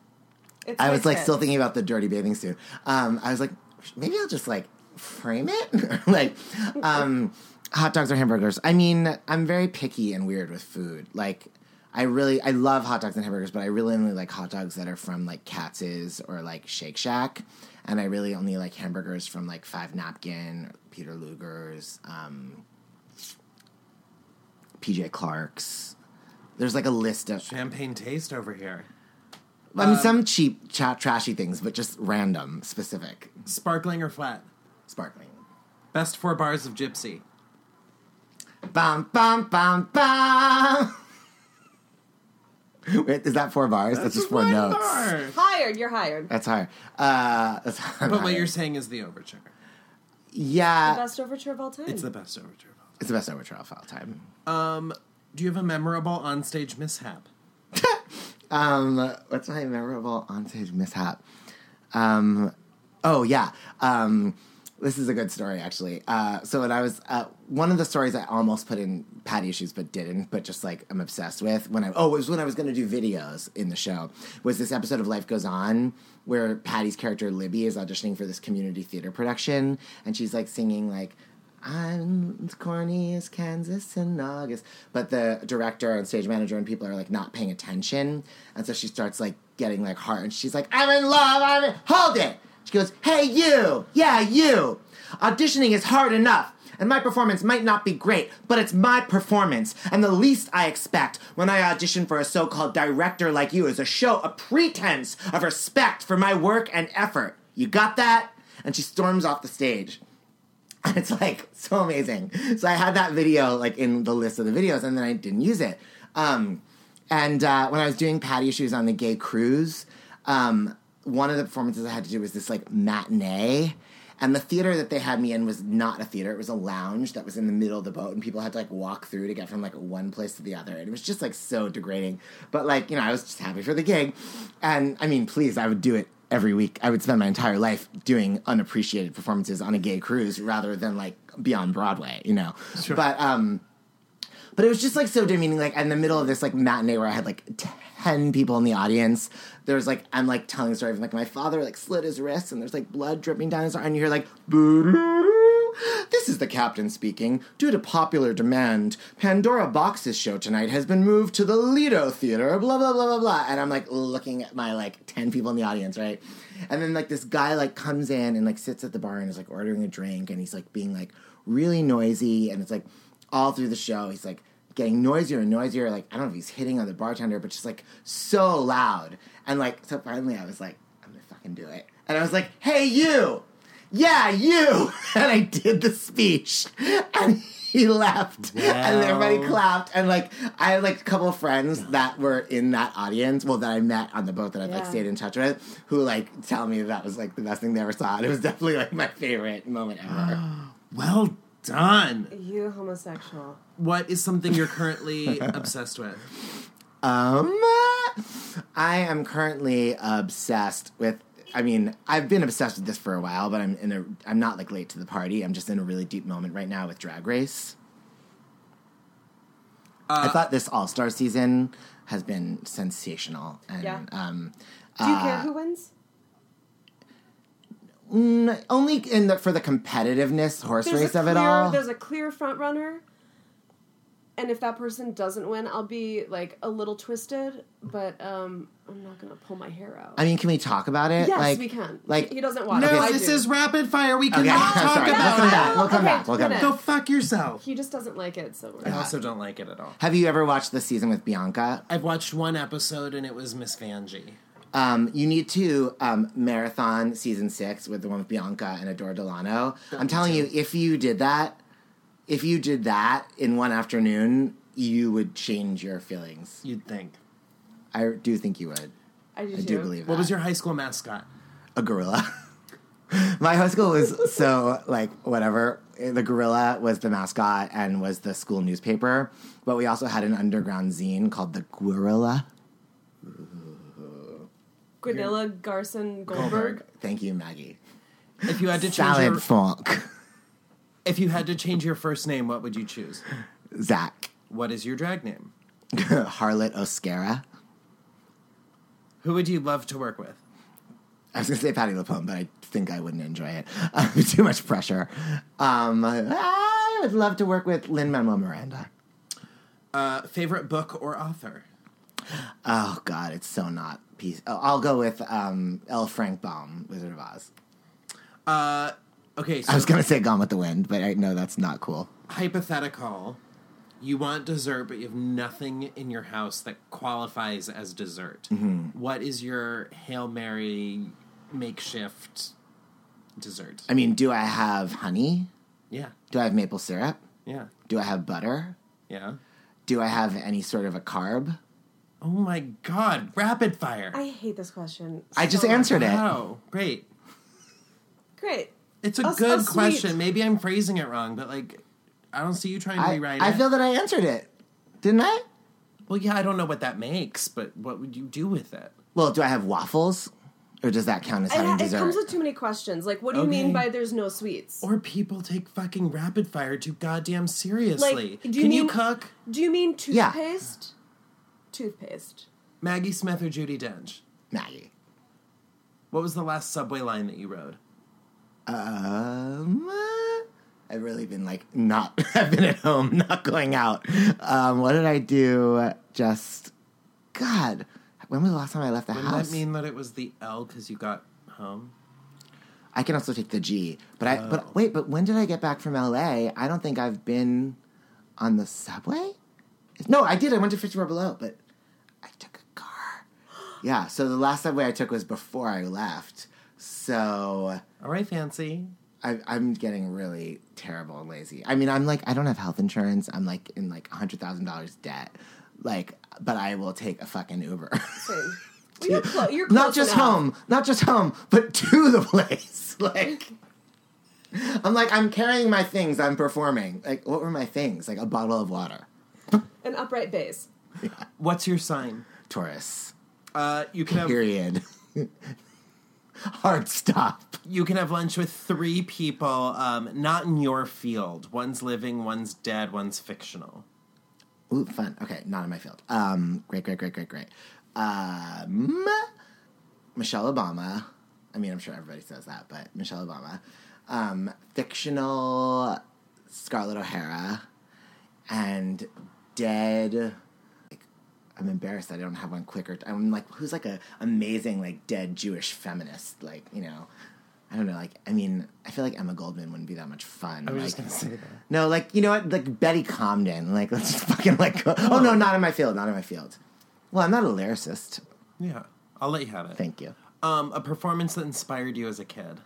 It's I was like kid. still thinking about the dirty bathing suit. Um, I was like, maybe I'll just like frame it. like, um, hot dogs or hamburgers. I mean, I'm very picky and weird with food. Like, I really, I love hot dogs and hamburgers, but I really only like hot dogs that are from like Katz's or like Shake Shack, and I really only like hamburgers from like Five Napkin, Peter Luger's, um, PJ Clarke's. There's like a list of Champagne taste over here. I mean, Um, some cheap, cha- trashy things, but just random, specific. Sparkling or flat? Sparkling. Best four bars of Gypsy. Bum, bum, bum, bum. Wait, is that four bars? That's, just four notes. Hired. You're hired. That's hard. Uh, that's But what you're saying is the overture. Yeah. the best overture of all time. It's the best overture. Of all time. It's the best overture of all time. Um, do you have a memorable onstage mishap? Um, what's my memorable onstage mishap? Um, oh yeah. Um, this is a good story actually. Uh, so when I was uh, one of the stories I almost put in Patti issues but didn't, but just like I'm obsessed with when I oh it was when I was going to do videos in the show was this episode of Life Goes On where Patti's character Libby is auditioning for this community theater production and she's like singing like I'm corny as Kansas in August. But the director and stage manager and people are like not paying attention. And so she starts like getting like hard and she's like, I'm in love, I'm in hold it. She goes, Hey you, yeah, you. Auditioning is hard enough. And my performance might not be great, but it's my performance. And the least I expect when I audition for a so called director like you is a show a pretense of respect for my work and effort. You got that? And she storms off the stage. And it's like so amazing. So I had that video like in the list of the videos, and then I didn't use it. Um, and uh, when I was doing Patti Issues on the gay cruise, um, one of the performances I had to do was this like matinee. And the theater that they had me in was not a theater; it was a lounge that was in the middle of the boat, and people had to like walk through to get from like one place to the other, and it was just like so degrading. But like you know, I was just happy for the gig, and I mean, please, I would do it every week. I would spend my entire life doing unappreciated performances on a gay cruise rather than like be on Broadway, you know. Sure. But um, but it was just like so demeaning. Like in the middle of this like matinee where I had like ten people in the audience, there's like I'm like telling the story of like my father like slit his wrist and there's like blood dripping down his arm, and you hear like this is the captain speaking. Due to popular demand, Pandora Box's show tonight has been moved to the Lido Theater, blah, blah, blah, blah, blah. And I'm like looking at my like 10 people in the audience, right? And then like this guy like comes in and like sits at the bar and is like ordering a drink and he's like being like really noisy. And it's like all through the show, he's like getting noisier and noisier. Like, I don't know if he's hitting on the bartender, but just like so loud. And like, so finally I was like, I'm gonna fucking do it. And I was like, hey, you! yeah, you. And I did the speech, and he left, and everybody clapped, and like I had like a couple of friends that were in that audience, well, that I met on the boat that I've like stayed in touch with, who like tell me that was like the best thing they ever saw. And it was definitely like my favorite moment ever. Well done. You homosexual. What is something you're currently obsessed with? Um, I am currently obsessed with. I mean, I've been obsessed with this for a while, but I'm in a. I'm not like late to the party. I'm just in a really deep moment right now with Drag Race. I thought this All Star season has been sensational, and Yeah. um, Do you uh, care who wins? only in the for the competitiveness horse There's race of clear, it all. There's a clear front runner, and if that person doesn't win, I'll be like a little twisted, but um, I'm not gonna pull my hair out. I mean, can we talk about it? Yes, like, we can. Like, he doesn't watch. No, it. I this do. is rapid fire. We can Okay, talk sorry. about We'll come it. back. We'll come Okay, back. We'll come back. Go fuck yourself. He just doesn't like it, so we're I also don't like it at all. Have you ever watched the season with Bianca? I've watched one episode and it was Miss Vanjie. Um, you need to um, marathon season six with the one with Bianca and Adore Delano. I'm telling you, if you did that, if you did that in one afternoon, you would change your feelings. You'd think. I do think you would. I do, I do believe that. What was your high school mascot? a gorilla? My high school was so like whatever. The gorilla was the mascot and was the school newspaper, but we also had an underground zine called the Gorilla. Granilla Garson Goldberg. Thank you, Maggie. If you had to change Salad your, funk. If you had to change your first name, what would you choose? Zach. What is your drag name? Harlot Oscara. Who would you love to work with? I was going to say Patti LuPone, but I think I wouldn't enjoy it. Uh, too much pressure. Um, I would love to work with Lin Manuel Miranda. Uh, favorite book or author? Oh God, it's so not peace. Oh, I'll go with um, L. Frank Baum, Wizard of Oz. Uh, okay, so I was gonna say Gone with the Wind, but I know that's not cool. hypothetical. You want dessert, but you have nothing in your house that qualifies as dessert. Mhm. What is your Hail Mary makeshift dessert? I mean, do I have honey? Yeah. Do I have maple syrup? Yeah. Do I have butter? Yeah. Do I have any sort of a carb? Oh my god, rapid fire. I hate this question. I just so answered it. Wow, great. Great. It's a A- a good sweet- question. Maybe I'm phrasing it wrong, but like, I don't see you trying to I, rewrite I it. feel that I answered it, didn't I? well, yeah, I don't know what that makes, but what would you do with it? Well, do I have waffles, or does that count as It, having it dessert? comes with too many questions. Like, what do you Okay. mean by there's no sweets? Or people take fucking rapid fire too goddamn seriously. Like, do you Can mean you cook? Do you mean Yeah. toothpaste? Toothpaste. Maggie Smith or Judi Dench? Maggie. What was the last subway line that you rode? Um, I've really been like not. I've been at home, not going out. Um, what did I do? Just God. When was the last time I left the Wouldn't house? that mean that it was the L because you got home? I can also take the G. But I. Oh. But wait. But when did I get back from LA? I don't think I've been on the subway. No, I did. I went to Fifty Four Below, but I took a car. Yeah. So the last subway I took was before I left. So. All right, fancy. I, I'm getting really terrible and lazy. I mean, I'm like, I don't have health insurance. I'm like in like hundred thousand dollars debt. Like, but I will take a fucking Uber. Same. Well, you're, clo- you're not just enough. home, not just home, but to the place. Like, I'm like, I'm carrying my things. I'm performing. Like, what were my things? Like a bottle of water. An upright base. What's your sign? Taurus. Uh, you can have Period. Hard stop. you can have lunch with three people, um, not in your field. One's living, one's dead, one's fictional. Ooh, fun. Okay, not in my field. Um, great, great, great, great, great. Um, Michelle Obama. I mean, I'm sure everybody says that, but Michelle Obama. Um, fictional Scarlett O'Hara, and dead. I'm embarrassed that I don't have one quicker. I'm like, who's like a amazing like dead Jewish feminist? Like, you know. I don't know, like I mean, I feel like Emma Goldman wouldn't be that much fun. I was like, just gonna say that. no, like you know what? Like Betty Comden. Like let's just fucking like. Go. Oh no, not in my field. Not in my field. Well, I'm not a lyricist. Yeah, I'll let you have it. Thank you. Um, a performance that inspired you as a kid.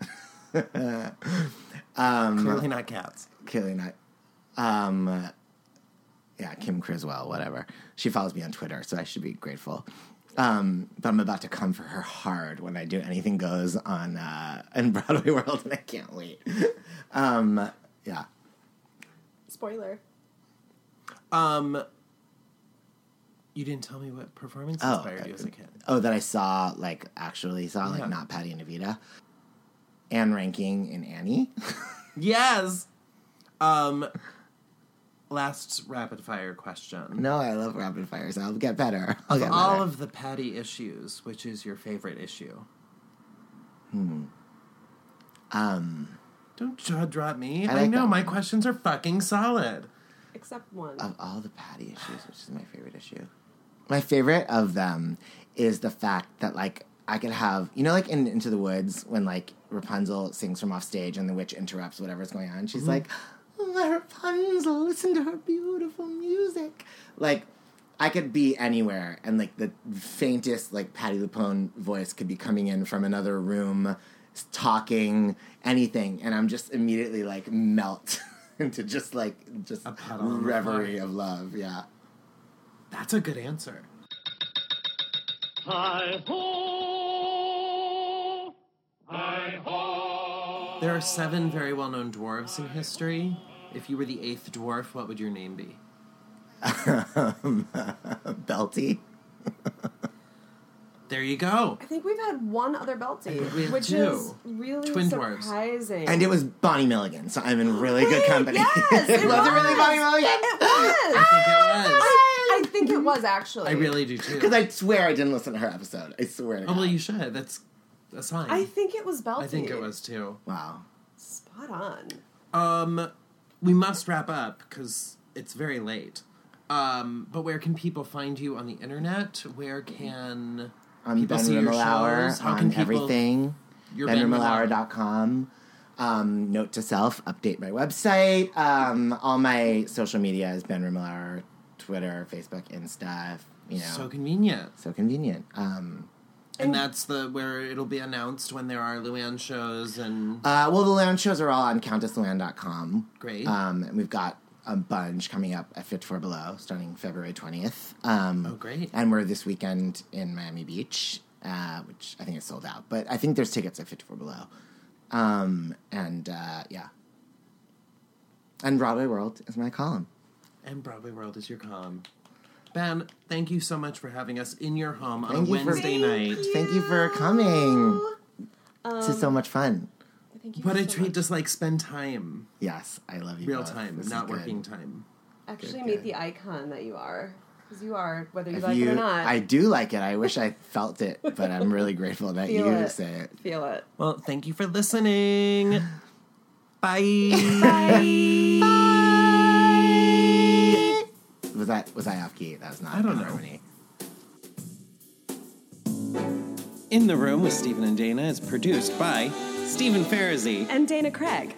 Um, Clearly not cats. Clearly not. Um, yeah, Kim Criswell. Whatever. She follows me on Twitter, so I should be grateful. Um, but I'm about to come for her hard when I do anything goes on uh, in Broadway World, and I can't wait. um, yeah. Spoiler. Um, you didn't tell me what performance Oh, inspired you as a kid. Oh, that I saw, like, actually saw, like, Yeah. not Patti and Evita. Ann Reinking in Annie. Yes. Um, last rapid fire question. no, I love rapid fires. I'll get better. I'll Of get all better. of the Patti issues, which is your favorite issue? Hmm. Um, Don't jaw drop me. I I, know my one. questions are fucking solid. Except one. of all the Patti issues, which is my favorite issue? My favorite of them is the fact that, like, I could have, you know, like in Into the Woods when, like, Rapunzel sings from off stage and the witch interrupts whatever's going on. She's Mhm. like, oh, Rapunzel, listen to her beautiful music. Like, I could be anywhere, and like the faintest like Patti LuPone voice could be coming in from another room, talking anything, and I'm just immediately like melt into just like just puddle on reverie of love. Yeah. That's a good answer. Hi ho, hi ho. There are seven very well known dwarves in history. If you were the eighth dwarf, what would your name be? um, Belty. There you go. I think we've had one other belty, which two. is really Twin dwarves. surprising. And it was Bonnie Milligan, so I'm in really good company. Yes, it was it really. Bonnie Milligan? It was. I think it was. I, I think it was actually. I really do too. Because I swear I didn't listen to her episode. I swear to Oh God. well, you should. That's a sign. I think it was belty. I think it was too. Wow. Spot on. Um, we must wrap up because it's very late. Um, but where can people find you on the internet? Where can I'm people Ben see your Rimalower shows? How on can people? everything. You're Ben Um, note to self, update my website. Um, all my social media is Ben Rimalower, Twitter, Facebook, Insta. You know, So convenient. so convenient. Um, And that's the where it'll be announced when there are Luann shows and Uh, well, the lounge shows are all on CountessLuann.com. Great. Um, and we've got a bunch coming up at 54 Below starting February 20th. Um, Oh, great. And we're this weekend in Miami Beach, uh, which I think is sold out. But I think there's tickets at 54 Below. Um, and uh, yeah. And Broadway World is my column. and Broadway World is your column. Ben, thank you so much for having us in your home on Thank a you for- Wednesday night. Thank you for coming. this is so Um, much fun. Thank you What a so treat much. to like spend time, Yes, I love you. real both. time, This is not good. working time. Actually, Good, meet good. the icon that you are, because you are, whether you If like you, it or not. I do like it. I wish I felt it, but I'm really grateful that Feel you it. say it. Feel it. Well, thank you for listening. Bye. Was that was I off key? That was not. I don't know. harmony. In the Room with Stephen and Dana is produced by Stephen Farazi. and Dana Craig.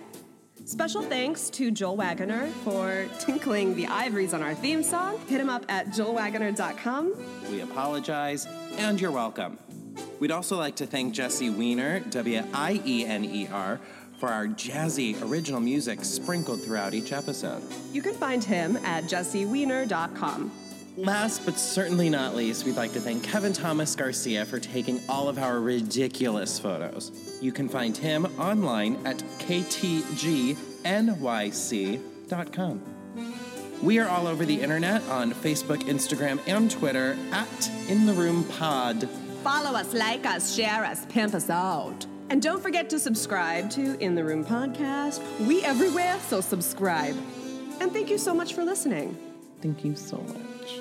Special thanks to Joel Wagoner for tinkling the ivories on our theme song. Hit him up at joelwagoner.com. We apologize, and you're welcome. We'd also like to thank Jesse Wiener, W I E N E R, for our jazzy original music sprinkled throughout each episode. You can find him at jessewiener.com. Last but certainly not least, we'd like to thank Kevin Thomas Garcia for taking all of our ridiculous photos. You can find him online at ktgnyc.com. We are all over the internet on Facebook, Instagram, and Twitter at In the Room Pod. Follow us, like us, share us, pimp us out. And don't forget to subscribe to In the Room Podcast. We everywhere, so subscribe. And thank you so much for listening. Thank you so much.